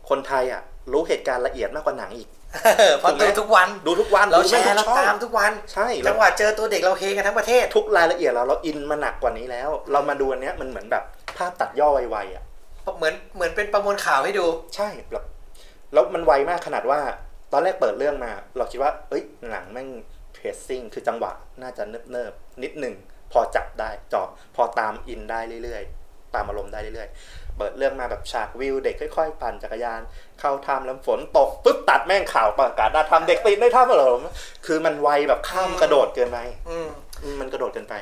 คนไทยอะ รู้เหตุการณ์ละเอียดมากกว่าหนังอีก เพราะถูกไหมดูทุกวันดูทุกวันเราดูแชไม่ร์เราชอบตามทุกวันใช่แล้จัวงหวะเจอตัวเด็กเราเฮกันทั้งประเทศทุกรายละเอียดเราเราอินมาหนักกว่านี้แล้ว เรามาดูอันเนี้ยมันเหมือนแบบภาพตัดย่อไวๆอะเหมือนเหมือนเป็นประมวลข่าวให้ดู ใช่แบบแล้วมันไวมากขนาดว่า ตอนแรกเปิดเรื่องมา เราคิดว่า เอ้ยหนังแม่งเพรสซิ่งคือจังหวะน่าจะเนิบๆนิดหนึ่งพอจับได้จอบพอตามอินได้เรื่อยๆ ตามอารมณ์ได้เรื่อยๆ เปิดเรื่องมาแบบฉากวิวเด็กค่อยๆ ปั่นจักรยาน เข้าถ้ำแล้วฝนตกปุ๊บตัดแม่งข่าวประกาศหน้าทำเด็กติดในถ้ำเหรอคือมันไวแบบข้ามกระโดดเกินไปอืมอืมมันกระโดดเกินไป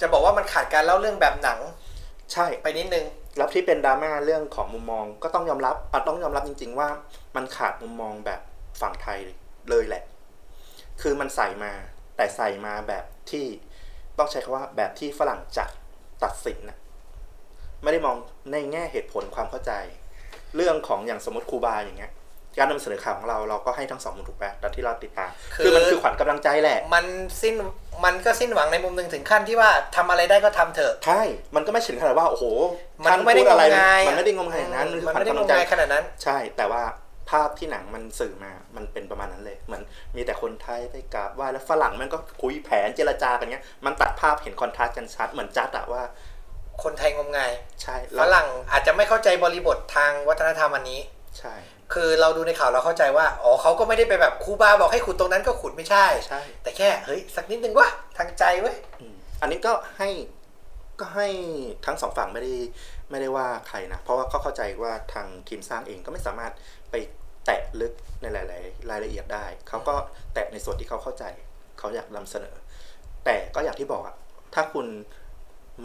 จะบอกว่ามันขาดการเล่าเรื่องแบบหนัง ใช่ไปนิดนึงแล้วที่เป็นดราม่าเรื่องของมุมมองก็ต้องยอมรับอะต้องยอมรับจริง ๆ ว่ามันขาดมุมมองแบบฝั่งไทยเลยแหละ คือมันใส่มา แต่ใส่มาแบบที่ต้องใช้คำว่าแบบที่ฝรั่งจัดตัดสินนะ ไม่ได้มองในแง่เหตุผลความเข้าใจ เรื่องของอย่างสมมติครูบาอย่างเงี้ยการนำเสนอข่าวของเราเราก็ให้ทั้งสองมุมถูกไหมแต่ที่เราติดตามคือคือมันคือขวัญกำลังใจแหละ มันสิ้นมันก็สิ้นหวังในมุมหนึ่งถึงขั้นที่ว่าทำอะไรได้ก็ทำเถอะ ใช่ มันก็ไม่ถึงขนาดว่าโอ้โหมันท่าไม่ได้พูอะไรงมงายมันไม่ได้งมงายอย่างนั้นคือมันขวัญไม่ได้กำงลัมงใจงายขนาดนั้น ใช่ แต่ว่าภาพที่หนังมันสื่อมา มันเป็นประมาณนั้นเลย เหมือนมีแต่คนไทยไปกราบไหว้แล้วฝรั่งมันก็คุยแผนเจรจากันเงี้ย มันตัดภาพเห็นคอนทราสต์กันชัดเหมือนจัดอะว่า คนไทยงมงายใช่ฝแล้วรั่งอาจจะไม่เข้าใจบริบททางวัฒนธรรมอันนี้ ใช่ คือเราดูในข่าวเราเข้าใจว่าอ๋อเขาก็ไม่ได้ไปแบบครูบาบอกให้ขุดตรงนั้นก็ขุดไม่ใช่ใช่ แต่แค่เฮ้ยสักนิดนึงวะทางใจเว้ยอืมอันนี้ก็ให้ก็ให้ทั้งสองฝั่งไม่ได้ไม่ได้ว่าใครนะ เพราะว่าเขาเข้าใจว่าทางทีมสร้างเองก็ไม่สามารถไปแตะลึกในหลาย ๆ รายละเอียดได้ เขาก็แตะในส่วนที่เขาเข้าใจ เขาอยากนำเสนอ แต่ก็อย่างที่บอกอะถ้าคุณ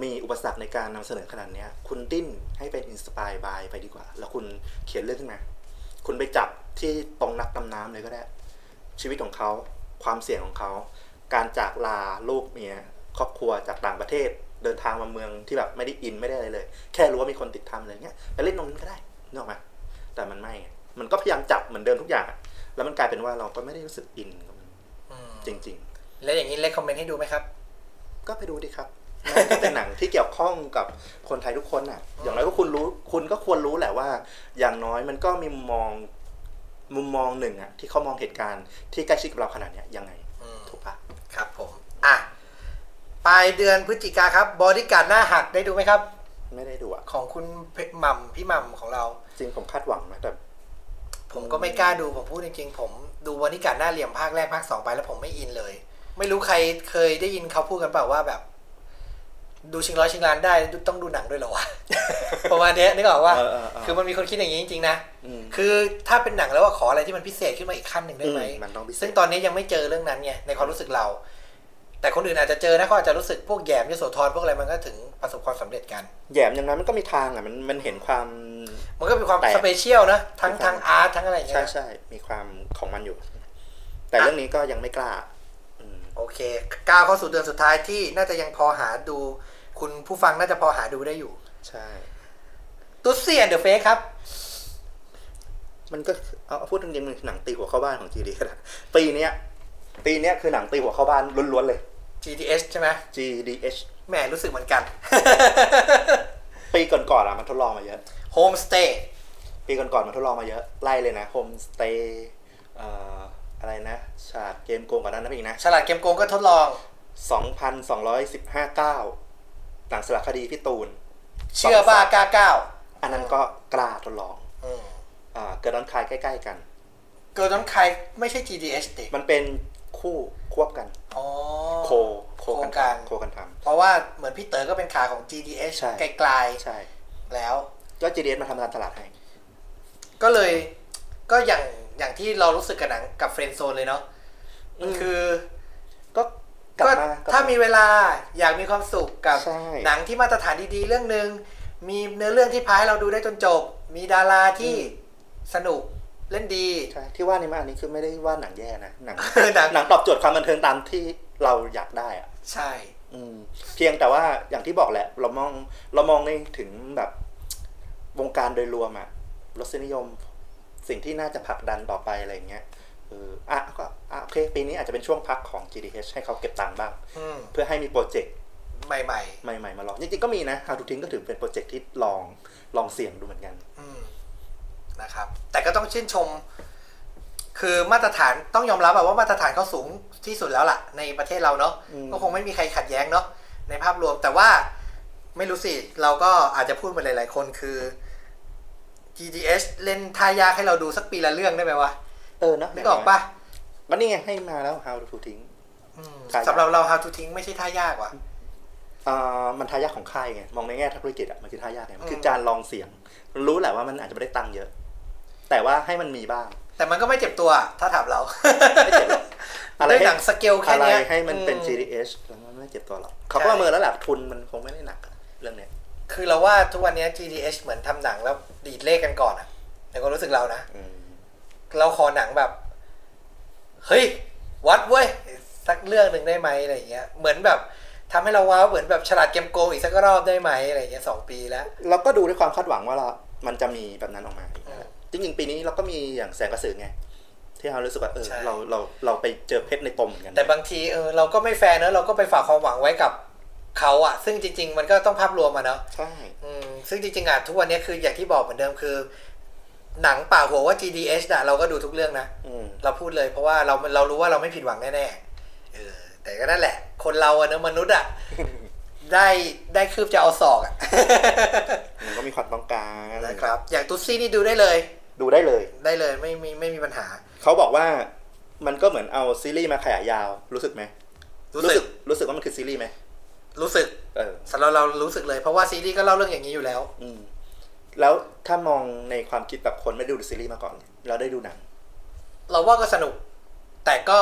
มีอุปสรรคในการนำเสนอขนาดเนี้ย คุณดิ้นให้เป็น inspired by ไปดีกว่า แล้วคุณเขียนเรื่องขึ้นมา คุณไปจับที่ตรงนักดำน้ำเลยก็ได้ ชีวิตของเขา ความเสี่ยงของเขา การจากลาลูกเมียครอบครัวจากต่างประเทศ เดินทางมาเมืองที่แบบไม่ได้อินไม่ได้อะไรเลย แค่รู้ว่ามีคนติดทำอะไรเงี้ยไปเล่นตรงนั้นก็ได้นึกออกไหมแต่มันไม่ไงมันก็พยายามจับเหมือนเดิมทุกอย่างอะแล้วมันกลายเป็นว่าเราก็ไม่ได้รู้สึกอินกับมันอืมจริงแล้วอย่างนี้เลคคอมเมนต์ให้ดูไหมครับๆก็ไปดูดิครับมัน ก็เป็นหนังที่เกี่ยวข้องกับคนไทยทุกคนอะ อย่างน้อยก็คุณรู้คุณก็ควรรู้แหละว่า อย่างน้อยมันก็มีมุมมองมุมมองหนึ่งอะที่เขามองเหตุการณ์ที่ใกล้ชิดกับเราขนาดเนี้ยยังไงอืมถูกปะครับผมอะปลายเดือนพฤศจิกาครับบอดี้การ์ดหน้าหักได้ดูไหมครับ ไม่ได้ดูอะของคุณเพหม่ำพี่หม่ำของเรา จริงผมคาดหวังนะแต่ผมก็ไม่กล้าดูผมพูดจริงๆผมดูบอดี้การ์ดหน้าเหลี่ยมภาคแรกภาคสองไปแล้วผมไม่อินเลย ไม่รู้ใครเคยได้ยินเขาพูดกันเปล่าว่าแบบ ดูชิงร้อยชิงล้านได้ต้องดูหนังด้วยเหรอวะ ประมาณเนี้ยนึกออกว่าเออเออเออคือมันมีคนคิดอย่างนี้จริงๆนะอืมคือถ้าเป็นหนังแล้วว่าขออะไรที่มันพิเศษขึ้นมาอีกขั้นหนึ่งได้ไหมอืมมันต้องพิเศษซึ่งตอนนี้ยังไม่เจอเรื่องนั้นไงในความรู้สึกเรา แต่คนอื่นอาจจะเจอนะเขาอาจจะรู้สึกพวกแหยมยโสธรพวกอะไรมันก็ถึงประสบความสำเร็จกันแหยมอย่างนั้นมันก็มีทางอะมันมันเห็นความ มันก็มีความแปลก special นะทั้งมีความทาง art ทั้งอะไรอย่างเงี้ใช่ยใช่ใช่มีความของมันอยู่ แต่เรื่องนี้ก็ยังไม่กล้าอืมโอเคก้าวเข้าสู่เดือนสุดท้ายที่น่าจะยังพอหาดู คุณผู้ฟังน่าจะพอหาดูได้อยู่ ใช่ตุ๊ดเซียนเดอะเฟกครับ มันก็เอาเอาพูดจริงๆมันหนังตีหัวเข้าบ้านของ GD ก็ได้ปีเนี้ยปีเนี้ยคือหนังตีหัวเข้าบ้านล้วนๆเลย GTH ใช่ไหม GDH แหมรู้สึกเหมือนกัน ปีก่อนๆอะมันทดลองมาเยอะ Homestay ปีก่อนๆมันทดลองมาเยอะไล่เลยนะโฮมสเตย์เอ่ออะไรนะฉากเกมโกงก่อนนั้นนะพี่นะฉลาดเกมโกงก็ทดลอง 2,215ก้าว หนังสารคดีพี่ตูน เชื่อบ้ากล้าก้าวอันนั้นก็กล้าทดลองอืมอ่าเกิดร้อนคลายใกล้ๆกัน เกิร์ลต้องใครไม่ใช่ GDH ดิมันเป็นคู่ควบกันอ๋อโคโคกันโคกันทำโคกันทเพราะว่าเหมือนพี่เต๋อก็เป็นขาของ GDH ใช่ไกลำใช่ๆแล้วก็ GDS มาทำการตลาดให้ก็เลยก็อย่างอย่างที่เรารู้สึกกับหนังกับเฟรนด์โซนเลยเนาะมันคือ ก็กลับก็มากลับถ้ามีเวลาอยากมีความสุขกับใช่ หนังที่มาตรฐานดีๆ เรื่องหนึ่งมีเนื้อเรื่องที่พาให้เราดูได้จนจบ มีดาราที่สนุกเล่นดี ใช่ที่ว่าในมาอันนี้คือไม่ได้ว่าหนังแย่นะหนัง หนัง หนังตอบโจทย์ความบันเทิงตามที่เราอยากได้อะใช่ อืม เพียงแต่ว่าอย่างที่บอกแหละ เรามองเรามองในถึงแบบวงการโดยรวมอะรสนิยม สิ่งที่น่าจะผลักดันต่อไปอะไรอย่างเงี้ย เอออะก็อะโอเคปีนี้อาจจะเป็นช่วงพักของ GDH ให้เขาเก็บตังค์บ้าง อืมเพื่อให้มีโปรเจกต์ใหม่ ใหม่ๆมาลองจริงๆก็มีนะ How to ทิ้งก็ถือเป็นโปรเจกต์ที่ลองลองเสี่ยงดูเหมือนกัน ๆ อืมนะครับ แต่ก็ต้องชื่นชม คือมาตรฐานต้องยอมรับอะว่ามาตรฐานเขาสูงที่สุดแล้วล่ะ ในประเทศเราเนาะอืม ก็คงไม่มีใครขัดแย้งเนาะในภาพรวมแต่ว่าไม่รู้สิ เราก็อาจจะพูดมาหลายๆคนคือ GDH เล่นท่ายากให้เราดูสักปีละเรื่องได้ไหมวะ เออเนอะนึกออกปะก็นี่ไงให้มาแล้ว how to ทิ้งอืมท่ายากสำหรับเรา how to ทิ้งไม่ใช่ท่ายากว่ะอ่ามันทายากของค่ายไงมองในแง่ธุรกิจอะมันคือทายากไงมันคือมการลองเสียง รู้แหละว่ามันอาจจะไม่ได้ตังค์เยอะ แต่ว่าให้มันมีบ้าง แต่มันก็ไม่เจ็บตัว ถ้าถามเราไม่เจ็บหรอกอะไรด้วยให้หนังสเกลแค่อะไรเนี้ยให้มันเป็นอื GDH แล้วมันไม่เจ็บตัวหรอกเขาก็ประเมินแล้วแหละทุนมันคงไม่ได้หนักอะเรื่องเนี้ยคือเราว่าทุกวันเนี้ย GDH เหมือนทำหนังแล้วดีดเลขกันก่อนอะในความรู้สึกเรานะอืม เราขอหนังแบบ เฮ้ย วัดเว้ย สักเรื่องหนึ่งได้ไหมอะไรอย่างเงี้ย เหมือนแบบทำให้เราว้าวเหมือนแบบฉลาดเกมโกงอีกสักรอบได้ไหมอะไรอย่างเงี้ยสองปีแล้ว เราก็ดูด้วยความคาดหวังว่าเรา มันจะมีแบบนั้นออกมาอีกอืมจริงๆปีนี้เราก็มีอย่างแสงกระสือไงที่เรารู้สึกว่าเออใช่เราเราเราไปเจอเพชรในตมเหมือนกัน แต่บางทีเออเราก็ไม่แฟร์เนอะเราก็ไปฝากความหวังไว้กับเขาอะซึ่งจริง ๆ มันก็ต้องภาพรวมอะเนาะใช่อืมซึ่งจริงๆอะทุกวันนี้คืออย่างที่บอกเหมือนเดิมคือ หนังแปะหัวว่า GDH อะเราก็ดูทุกเรื่องนะอืมเราพูดเลยเพราะว่าเราเรารู้ว่าเราไม่ผิดหวังแน่ๆเออ แต่ก็นั่นแหละ คนเราอะเนอะมนุษย์อะได้ได้คืบจะเอาศอกอะมันก็มีความต้องการนะครับ อย่างตุ๊ซี่นี่ดูได้เลย ดูได้เลย ได้เลยไม่มีไม่มีปัญหา เขาบอกว่ามันก็เหมือนเอาซีรีส์มาขยายยาวรู้สึกไหมรู้สึกรู้สึกว่ามันคือซีรีส์ไหมรู้สึก เออสำหรับเรารู้สึกเลยเพราะว่าซีรีส์ก็เล่าเรื่องอย่างนี้อยู่แล้ว อืม แล้วถ้ามองในความคิดแบบคนไม่ได้ดูซีรีส์มาก่อนเราได้ดูหนังเราว่าก็สนุก แต่ก็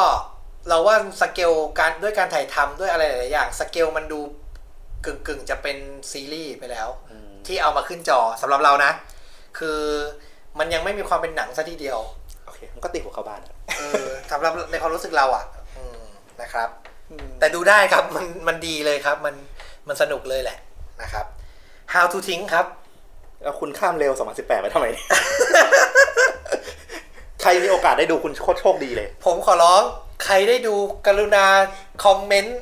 เราว่าสเกลการด้วยการถ่ายทำด้วยอะไรหลายๆอย่างสเกลมันดูกึ่งกึ่งๆจะเป็นซีรีส์ไปแล้วอืมที่เอามาขึ้นจอสำหรับเรานะ คือมันยังไม่มีความเป็นหนังซะทีเดียวโอเคมันก็ตีหัวเข้าบ้านอะเออสำหรับในความรู้สึกเราอะอืมนะครับอืมแต่ดูได้ครับมันมันดีเลยครับ มันมันสนุกเลยแหละนะครับ How to ทิ้งครับ แล้วคุณข้ามเร็ว 2018 ไปทำไมเนี่ยใครมีโอกาสได้ดูคุณโคตรโชคดีเลย ผมขอร้อง ใครได้ดูกรุณาคอมเมนต์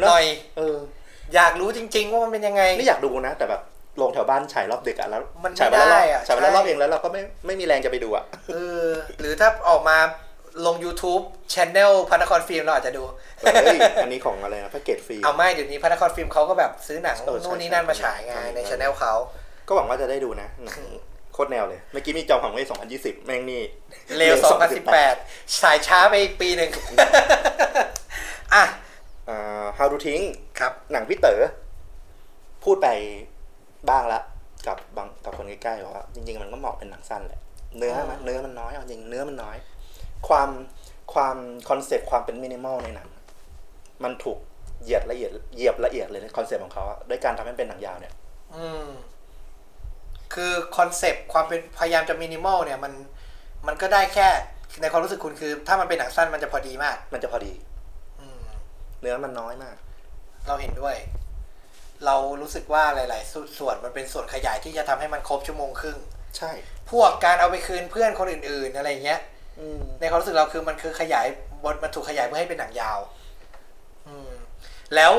หน่อย เออ อยากรู้จริง ๆ ว่ามันเป็นยังไง ไม่อยากดูนะ แต่แบบลงแถวบ้านฉายรอบดึกอะแล้วมันไม่ฉายไปแล้วรได้อบอะฉายไปแล้วใช่รอบเองแล้วเราก็ไม่ไม่มีแรงจะไปดูอะเออ หรือถ้าออกมาลง YouTube Channel พระนครฟิล์มเราอาจจะดูเฮ้ยอันนี้ของอะไรนะแพ็กเกจฟรีเอาไม่เดี๋ยวนี้พระนครฟิล์มเขาก็แบบซื้อหนังเออใช่นู่นนี่นั่นใช่มาฉายไงใช่ในใช่ช anel เขา ก็หวังว่าจะได้ดูนะหนังโคตรแนวเลย เมื่อกี้มีจอมของเว่2020 แม่งนี่เร็ว2018ฉายช้าไปปีหนึ่งอะอ่า How to ทิ้งครับ หนังพี่เต๋อพูดไปบ้างละกับบางกับคนใกล้ๆบอกว่าจริงๆ มันก็เหมาะเป็นหนังสั้นแหละ เนื้อมันเนื้อมันน้อยเอาจริงเนื้อมันน้อย ความความคอนเซปต์ความเป็นมินิมอลในหนัง มันถูกเหยียบละเอียดเหยียบละเอียดเลยในคอนเซปต์ของเขาอะด้วยการทำให้เป็นหนังยาวเนี่ยอืม คือคอนเซปต์ความเป็นพยายามจะมินิมอลเนี่ยมันมันก็ได้แค่ในความรู้สึกคุณคือ ถ้ามันเป็นหนังสั้นมันจะพอดีมาก มันจะพอดีอืมเนื้อมันน้อยมาก เราเห็นด้วย เรารู้สึกว่าหลาย ๆ ส่วนส่วนมันเป็นส่วนขยายที่จะทำให้มันครบชั่วโมงครึ่ง ใช่ พวกการเอาไปคืนเพื่อนคนอื่น ๆ อะไรเงี้ยอืมในความรู้สึกเราคือมันคือขยายบทมันถูกขยายเพื่อให้เป็นหนังยาว อืม แล้ว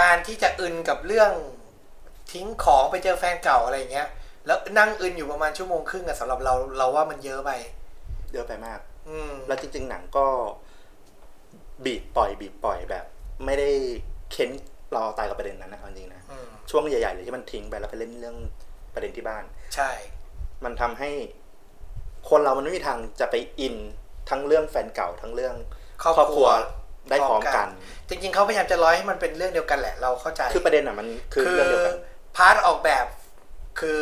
การที่จะอึนกับเรื่องทิ้งของไปเจอแฟนเก่าอะไรเงี้ย แล้วนั่งอึนอยู่ประมาณชั่วโมงครึ่งอะสำหรับเราเราว่ามันเยอะไป เยอะไปมาก อืมแล้วจริง ๆ หนังก็ บีบปล่อย บีบปล่อยแบบ ไม่ได้เค้นเราเอาตายกับประเด็นนั้นนะเอาจริงนะอืมช่วงใหญ่ๆเลยที่มันทิ้งไปแล้วไปเล่นเรื่องประเด็นที่บ้าน ใช่ มันทำให้ คนเรามันไม่มีทางจะไปอินทั้งเรื่องแฟนเก่าทั้งเรื่องครอบครัว ได้พร้อมกัน จริง ๆเขาพยายามจะร้อยให้มันเป็นเรื่องเดียวกันแหละ เราเข้าใจ คือประเด็นอะมันคือเรื่องเดียวกัน part ออกแบบ คือ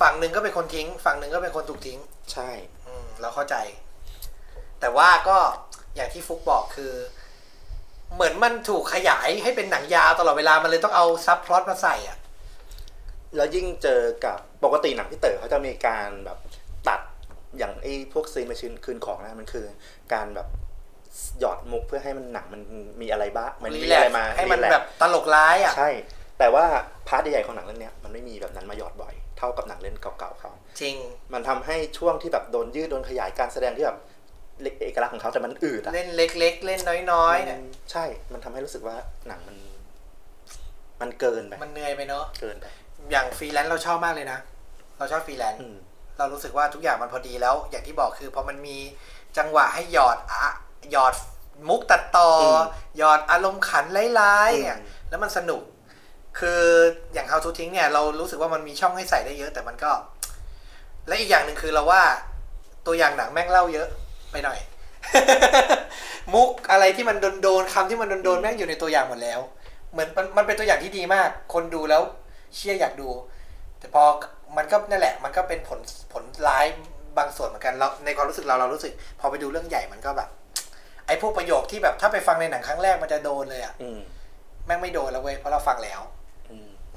ฝั่งหนึ่งก็เป็นคนทิ้ง ฝั่งหนึ่งก็เป็นคนถูกทิ้ง ใช่ อืมเราเข้าใจ แต่ว่าก็อย่างที่ฟุกบอกคือ เหมือนมันถูกขยายให้เป็นหนังยาวตลอดเวลามันเลยต้องเอา subplot มาใส่อะ แล้วยิ่งเจอกับปกติหนังพี่เต๋อเขาจะมีการแบบตัดอย่างไอ้พวกซีนมาชินคืนของนะมันคือการแบบหยอดมุกเพื่อให้มันหนังมันมีอะไรบ้างมันรีมีแลอะไรกซ์มาให้มันรีลกซ์แบบตลกร้ายอะ ใช่ แต่ว่าพาร์ทใหญ่ๆของหนังเรื่องเนี้ยมันไม่มีแบบนั้นมาหยอดบ่อยเท่ากับหนังเล่นเก่าๆเขาจริง มันทำให้ช่วงที่แบบโดนยืดโดนขยายการแสดงที่แบบเอกลักษณ์ของเขาแต่มันอืดอะเล่นเล็ก ๆ เล่นน้อยๆเนี่ยมันใช่ มันทำให้รู้สึกว่าหนังมัน มันเกินไปมันเหนื่อยไปเนาะเกินไปอย่างฟรีแลนซ์เราชอบมากเลยนะเราชอบฟรีแลนซ์อืมเรารู้สึกว่าทุกอย่างมันพอดีแล้ว อย่างที่บอกคือพอมันมีจังหวะให้หยอดอะหยอดมุกตัดต่ออมหยอดอารมณ์ขันร้ายๆอะอืมแล้วมันสนุก คืออย่าง How to ทิ้งเนี่ยเรารู้สึกว่ามันมีช่องให้ใส่ได้เยอะ แต่มันก็ และอีกอย่างหนึ่งคือเราว่าตัวอย่างหนังแม่งเล่าเยอะไปหน่อย มุกอะไรที่มันโดนๆคำที่มันโดนๆแม่งอยู่ในตัวอย่างหมดแล้ว เหมือนมันมันเป็นตัวอย่างที่ดีมาก คนดูแล้วเชื่ออยากดู แต่พอมันก็นั่นแหละ มันก็เป็นผลผลร้ายบางส่วนเหมือนกันเราในความรู้สึกเราเรารู้สึก พอไปดูเรื่องใหญ่มันก็แบบ ไอ้พวกประโยคที่แบบถ้าไปฟังในหนังครั้งแรกมันจะโดนเลยอะอืมแม่งไม่โดนแล้วเว้ยเพราะเราฟังแล้วอืม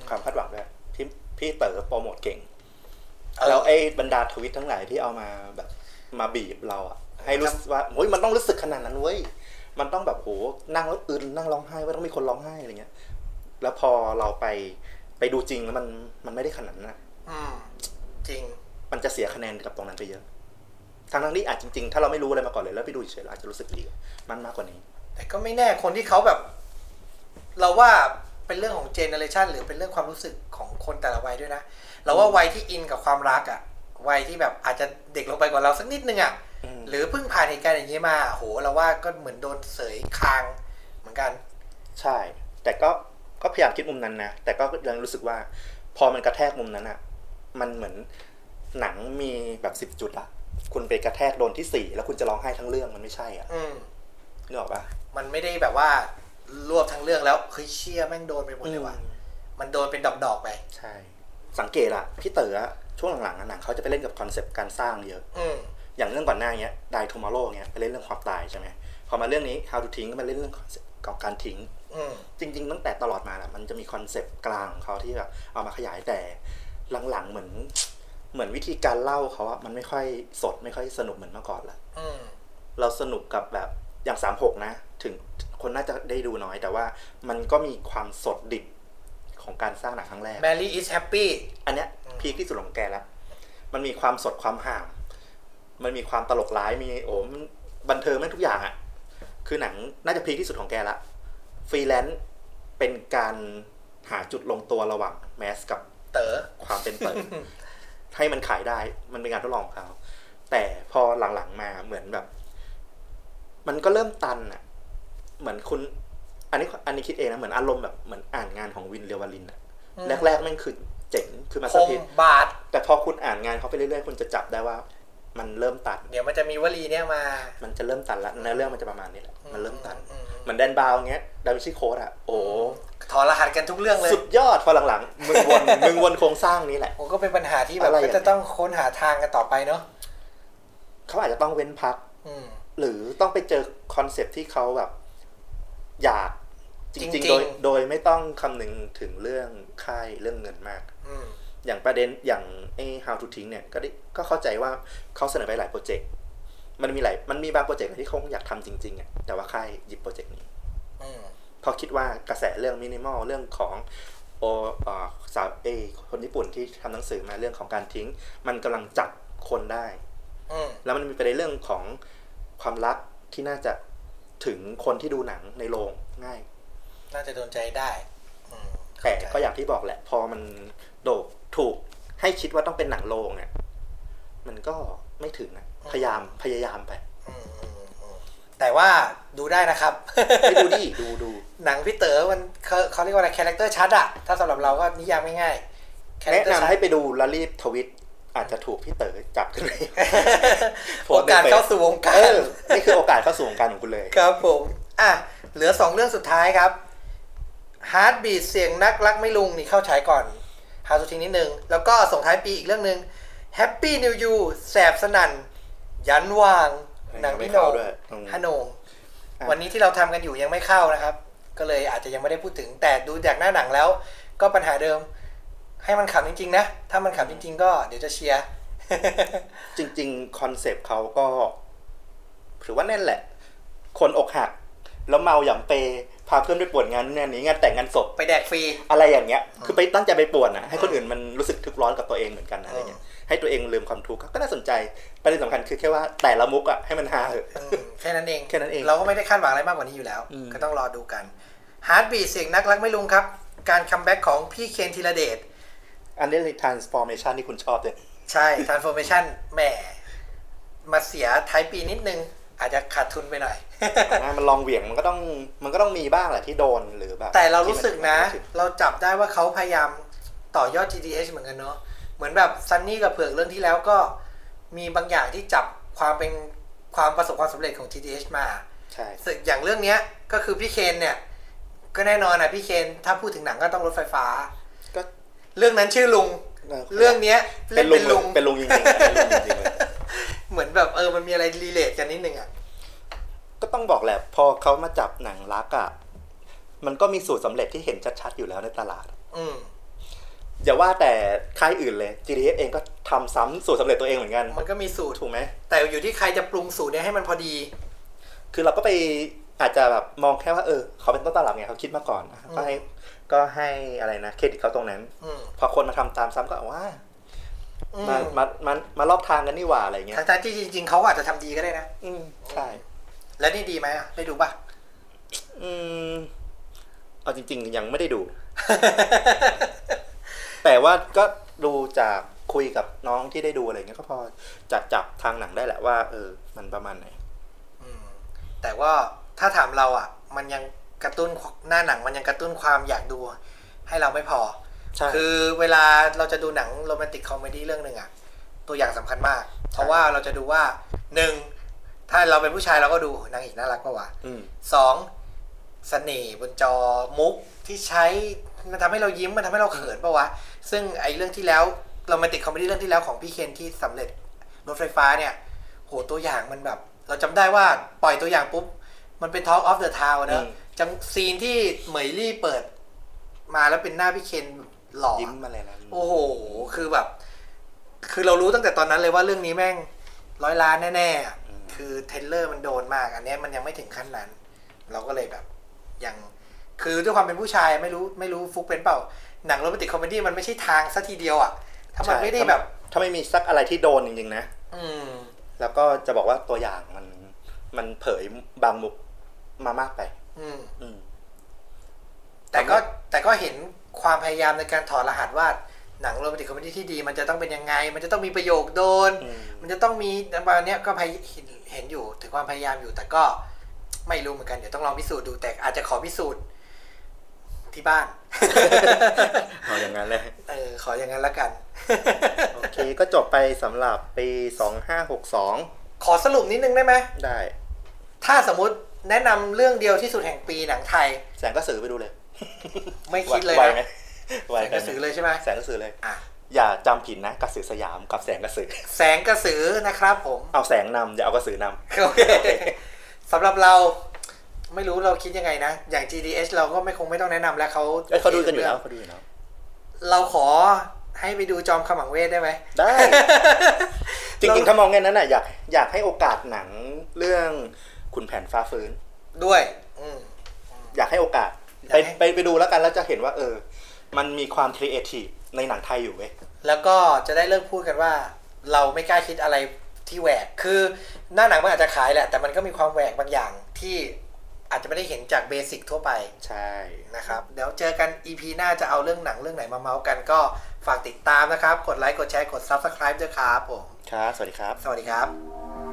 ความคาดหวังด้วยพี่พี่เต๋อโปรโมทเก่งเออแล้วไอ้บรรดาทวิตทั้งหลายที่เอามาแบบมาบีบเราอะให้รู้สึกว่าโอ้ยมันต้องรู้สึกขนาดนั้นเว้ยมันต้องแบบโหนั่งแล้วอึนนั่งร้องไห้ว่าต้องมีคนร้องไห้อะไรเงี้ย แล้วพอเราไปไปดูจริงแล้วมันมันไม่ได้ขนาดนั้นอะอืมจริง มันจะเสียคะแนนกับตรงนั้นไปเยอะทั้งทั้งๆที่อาจจริงๆ ถ้าเราไม่รู้อะไรมาก่อนเลยแล้วไปดูเฉยๆเราอาจจะรู้สึกดีกับมันมากกว่านี้ แต่ก็ไม่แน่คนที่เขาแบบ เราว่า เป็นเรื่องของเจเนอเรชันหรือเป็นเรื่องความรู้สึกของคนแต่ละวัยด้วยนะเราว่าวัยที่อินกับความรักอะ่ะวัยที่แบบอาจจะเด็กลงไปกว่าเราสักนิดนึงอะ่ะอืมหรือเพิ่งผ่านเหตุการณ์อย่างนี้มาโหเราว่าก็เหมือนโดนเสยคางเหมือนกัน ใช่ แต่ก็ก็พยายามคิดมุมนั้นนะแต่ก็ยังรู้สึกว่า พอมันกระแทกมุมนั้นอะมันเหมือนหนังมีแบบสิบ10จุดอะคุณไปกระแทกโดนที่สี่แล้วคุณจะร้องไห้ทั้งเรื่องมันไม่ใช่อะอืมนึกออกปะมันไม่ได้แบบว่า รวบทั้งเรื่องแล้วเฮ้ยเชี่ยแม่งโดนไปหมดเลยว่ะมันโดนเป็นดอกๆไป ใช่ สังเกตอะพี่เต๋ออะช่วงหลังๆอะหนังเขาจะไปเล่นกับคอนเซปต์การสร้างเยอะอืมอย่างเรื่องก่อนหน้าเนี้ย Die Tomorrow เนี้ยไปเล่นเรื่องความตายใช่ไหมพอมาเรื่องนี้ How to ทิ้งก็มาเล่นเรื่องคอนเซปต์ของการทิ้งอืมจริง ๆ ตั้งแต่ตลอดมาแหละมันจะมีคอนเซปต์กลางของเขาที่แบบเอามาขยายแต่หลังๆเหมือน เหมือนวิธีการเล่าเขาอะมันไม่ค่อยสดไม่ค่อยสนุกเหมือนเมื่อก่อนละอืมเราสนุกกับแบบอย่างสามหกนะ ถึง คนน่าจะได้ดูน้อย แต่ว่ามันก็มีความสดดิบของการสร้างหนังครั้งแรก Mary is happy อันเนี้ยพีคที่สุดของแกแล้ว มันมีความสดความห่าม มันมีความตลกร้ายมีโอ้มันบันเทิงแม่งทุกอย่างอะ่ะคือหนังน่าจะพีคที่สุดของแกละฟรีแลนซ์เป็นการหาจุดลงตัวระหว่าง mass กับเต๋อความเป็นเปิดให้มันขายได้ มันเป็นการทดลองของเขาแต่พอหลังๆมาเหมือนแบบ มันก็เริ่มตันอะ เหมือนคุณ อันนี้อันนี้คิดเองนะเหมือนอารมณ์แบบเหมือนอ่านงานของวินเรียววาลินอะอืมแรกๆแม่งคือเจ๋งคือมาคสมเตอร์บาดแต่พอคุณอ่านงานเขาไปเรื่อยๆ คุณจะจับได้ว่า มันเริ่มตันเดี๋ยวมันจะมีวลีเนี้ยมา มันจะเริ่มตันละเนื้อเรื่องมันจะประมาณนี้แหละมันเริ่มตันอืมเหมือนแดนบาวเงี้ยดาวินชีโค้ดอะโอ้ถอดรหัสกันทุกเรื่องเลย สุดยอดพอหลังๆมึงวนมึงวนโครงสร้างนี้แหละผมก็เป็นปัญหาที่แบบอะไรอย่างก็จะต้องค้นหาทางกันต่อไปเนาะเขาอาจจะต้องเว้นพักอืมหรือต้องไปเจอคอนเซปต์ที่เขาแบบ อยากจจริริงงๆๆโดยโดยไม่ต้องคำนึงถึงเรื่องค่ายเรื่องเงินมากอืมอย่างประเด็นอย่างไอ้ how to ทิ้งเนี่ยก็ได้ก็เข้าใจว่าเขาเสนอไปหลายโปรเจกต์มันมีหลายมันมีบางโปรเจกต์ที่เขาอยากทำจริงๆอะแต่ว่าค่ายหยิบโปรเจกต์นี้อืมเพราะคิดว่ากระแสเรื่องมินิมอลเรื่องของโอเอ่อสาวเอยคนญี่ปุ่นที่ทำหนังสือมาเรื่องของการทิ้ง มันกำลังจับคนได้อืมแล้วมันมีประเด็นเรื่องของความรักที่น่าจะ ถึงคนที่ดูหนังในโรงง่าย น่าจะโดนใจได้อืมแต่เข้าใจก็อย่างที่บอกแหละ พอมันโดดถูกให้คิดว่าต้องเป็นหนังโรงเนี่ยมันก็ไม่ถึงอะพยายามพยายามไปอืมอืมอืมแต่ว่าดูได้นะครับไม่ดูดิดูดูหนังพี่เต๋อมันเขาเขาเรียกว่าอะไรคาแรคเตอร์ชัดอะถ้าสำหรับเราก็นิยามง่ายๆแนะ character ชันำดให้ไปดูแล้วรีบทวิต อาจจะถูกพี่เต๋อจับขึ้นเลยโพโอสต์ในกาสเฟซเข้าสู่วงกาเอรอนี่คือโอกาสเข้าสู่วงการของคุณเลย ครับผม อะ เหลือสองเรื่องสุดท้ายครับ Heartbeat เสียงนักรักไม่ลุงนี่เข้าฉายก่อน หาสุทิ้งนิดนึง แล้วก็ส่งท้ายปีอีกเรื่องหนึ่ง Happy New You แสบสนั่น ยันหว่างหนังพี่โหนยังไม่เข้างด้วยอืมฮะโหนงอะวันนี้ที่เราทำกันอยู่ยังไม่เข้านะครับ ก็เลยอาจจะยังไม่ได้พูดถึงแต่ดูจากหน้าหนังแล้ว ก็ปัญหาเดิม ให้มันขำจริงๆนะ ถ้ามันขำจริง ๆ ก็เดี๋ยวจะเชียร์จริง ๆ คอนเซปต์เขาก็ถือว่าแน่นแหละ คนอกหัก แล้วเมาหยำเปพาเพื่อนไปป่วนงานงานนี้งานแต่งงานศพไปแดกฟรีอะไรอย่างเงี้ย คือไปตั้งใจไปป่วนนะให้คนอื่นมันรู้สึกทุกข์ร้อนกับตัวเองเหมือนกันนะอะไรเงี้ยให้ตัวเองลืมความทุกข์ก็น่าสนใจประเด็นสำคัญคือแค่ว่าแต่ละมุกอะให้มันฮาเถอะอืมแค่นั้นเองแค่นั้นเองเราก็ไม่ได้คาดหวังอะไรมากกว่านี้อยู่แล้วอืมก็ต้องรอดูกัน Heartbeat เสี่ยงนักรักมั้ยลุงครับ การ comeback ของพี่เคนธีรเดช อันนี้เลย transformation ที่คุณชอบเลยใช่ transformation แหมมาเสียท้ายปีนิดนึง อาจจะขาดทุนไปหน่อยนะมันลองเหวี่ยงมันก็ต้องมันก็ต้องมีบ้างแหละที่โดนหรือแบบแต่เรารู้สึกนะที่มัเราจับได้ว่าเขาพยายามต่อยอด GTH เหมือนกันเนาะเหมือนแบบซันนี่กับเผือกเรื่องที่แล้วก็มีบางอย่างที่จับความเป็นความประสบความสำเร็จของ GTH มาใช่สึกอย่างเรื่องเนี้ยก็คือพี่เคนเนี่ย ก็แน่นอนนะพี่เคนถ้าพูดถึงหนังก็ต้องรถไฟฟ้าก็ เรื่องนั้นชื่อลุง เรื่องเนี้ยเป็เล่นนลุเป็นลุงงเป็นลุงจริงๆเป็นลุงจริงๆเลยเหมือนแบบเออมันมีอะไรรีเลทกันนิดนึงอะก็ต้องบอกแหละพอเขามาจับหนังรักอะมันก็มีสูตรสำเร็จที่เห็นชัดๆอยู่แล้วในตลาด อืมอย่าว่าแต่ค่ายอื่นเลย GDS เองก็ทำซ้ำสูตรสำเร็จตัวเองเหมือนกัน มันก็มีสูตรถูกไหม แต่อยู่ที่ใครจะปรุงสูตรเนี้ยให้มันพอดี คือเราก็ไปอาจจะแบบมองแค่ว่าเออเขาเป็นต้นตลาดไงเขาคิดมาก่อนนะก็ให้ ก็ให้อะไรนะเครดิตเขาตรงนั้นอืมพอคนมาทำตามซ้ำก็ว่าอืมามามามาลอกทางกันนี่หว่าอะไรเงี้ยทั้งๆที่จริงๆเขาก็อาจจะทำดีก็ได้นะ อืมใช่ แล้วนี่ดีไหมอะได้ดูป่ะ อืมเอาจริง ๆ ยังไม่ได้ดู แต่ว่าก็ดูจากคุยกับน้องที่ได้ดูอะไรเงี้ยก็พอจัดจับทางหนังได้แหละว่า เออ มันประมาณไหนอืมแต่ว่าถ้าถามเราอะ มันยัง กระตุ้นหน้าหนังมันยังกระตุ้นความอยากดูให้เราไม่พอใช่คือเวลาเราจะดูหนัง romantic comedy เรื่องหนึ่งอะตัวอย่างสำคัญมาก เพราะว่าเราจะดูว่าหนึ่งถ้าเราเป็นผู้ชายเราก็ดูนางเอกน่ารักปะวะอืมสองเสน่ห์บนจอมุกที่ใช้มันทำให้เรายิ้มมันทำให้เราเขินปะวะ ซึ่งไอ้เรื่องที่แล้ว romantic comedy เรื่องที่แล้วของพี่เคนที่สำเร็จรถไฟฟ้าเนี่ย โหตัวอย่างมันแบบ เราจำได้ว่าปล่อยตัวอย่างปุ๊บ มันเป็น Talk of the Town นะ จาก scene ที่เหมยลี่เปิด มาแล้วเป็นหน้าพี่เคนหล่อยิ้มมาเลยนะโอ้โห คือแบบ คือเรารู้ตั้งแต่ตอนนั้นเลยว่าเรื่องนี้แม่งร้อยล้านแน่ๆอะคือ trailer มันโดนมาก อันเนี้ยมันยังไม่ถึงขั้นนั้น เราก็เลยแบบ ยัง คือด้วยความเป็นผู้ชายไม่รู้ไม่รู้ฟุกเป็นเปล่า หนัง romantic comedy มันไม่ใช่ทางซะทีเดียวอะ ถ้ามันใช่ไม่ได้แบบ ถ้าไม่มีสักอะไรที่โดนจริงๆนะ อืม แล้วก็จะบอกว่าตัวอย่างมัน มันเผยบางมุกมามากไปอืมอืม แต่ก็แต่ก็เห็นความพยายามในการถอดรหัสว่าหนัง romantic comedy ที่ดี มันจะต้องเป็นยังไง มันจะต้องมีประโยคโดนอืมมันจะต้องมีประมาณเนี้ยก็พยเห็นเห็นอยู่ถึงความพยายามอยู่ แต่ก็ไม่รู้เหมือนกัน เดี๋ยวต้องลองพิสูจน์ดู แต่อาจจะขอพิสูจน์ที่บ้านเอาอย่างนั้นเลยเออขออย่างนั้นละกัน โอเคก็จบไปสำหรับปีสองห้าหกสองขอสรุปนิดนึงได้ไหมได้ ถ้าสมมุติ แนะนำเรื่องเดียวที่สุดแห่งปีหนังไทย แสงกระสือไปดูเลย ไม่คิดเลยไหวนะไหมไหวแสงกระสือเลยใช่ไหมแสงกระสือเลยอะอย่าจำผิดนะกระสือสยามกับแสงกระสือ แสงกระสือนะครับ ผม เอาแสงนำอย่าเอากระสือนำโอเคสำหรับเราไม่รู้เราคิดยังไงนะ อย่าง GDS เราก็ไม่คงไม่ต้องแนะนำแล้วเขาเอ้ยเขาดูกันอยู่แล้วเขาดูอยู่แล้วเราขอให้ไปดูจอมขมังเวทได้ไหมได้ จริงๆถ้ามองแค่นั้นน่ะอยากอยากให้โอกาสหนังเรื่อง ขุนแผนฟ้าฟื้น ด้วย อืม อยากให้โอกาส อยากไปให้ ไปไปดูแล้วกันแล้วจะเห็นว่า เออ มันมีความครีเอทีฟในหนังไทยอยู่เว้ย แล้วก็จะได้เลิกพูดกันว่า เราไม่กล้าคิดอะไรที่แหวก คือหน้าหนังมันอาจจะขายแหละ แต่มันก็มีความแหวกบางอย่างที่อาจจะไม่ได้เห็นจากเบสิกทั่วไป ใช่ นะครับ เดี๋ยวเจอกัน EP หน้าจะเอาเรื่องหนังเรื่องไหนมาเมาส์กันก็ฝากติดตามนะครับ กดไลค์ กดแชร์ กด Subscribe ด้วยครับผม ครับ สวัสดีครับ สวัสดีครับ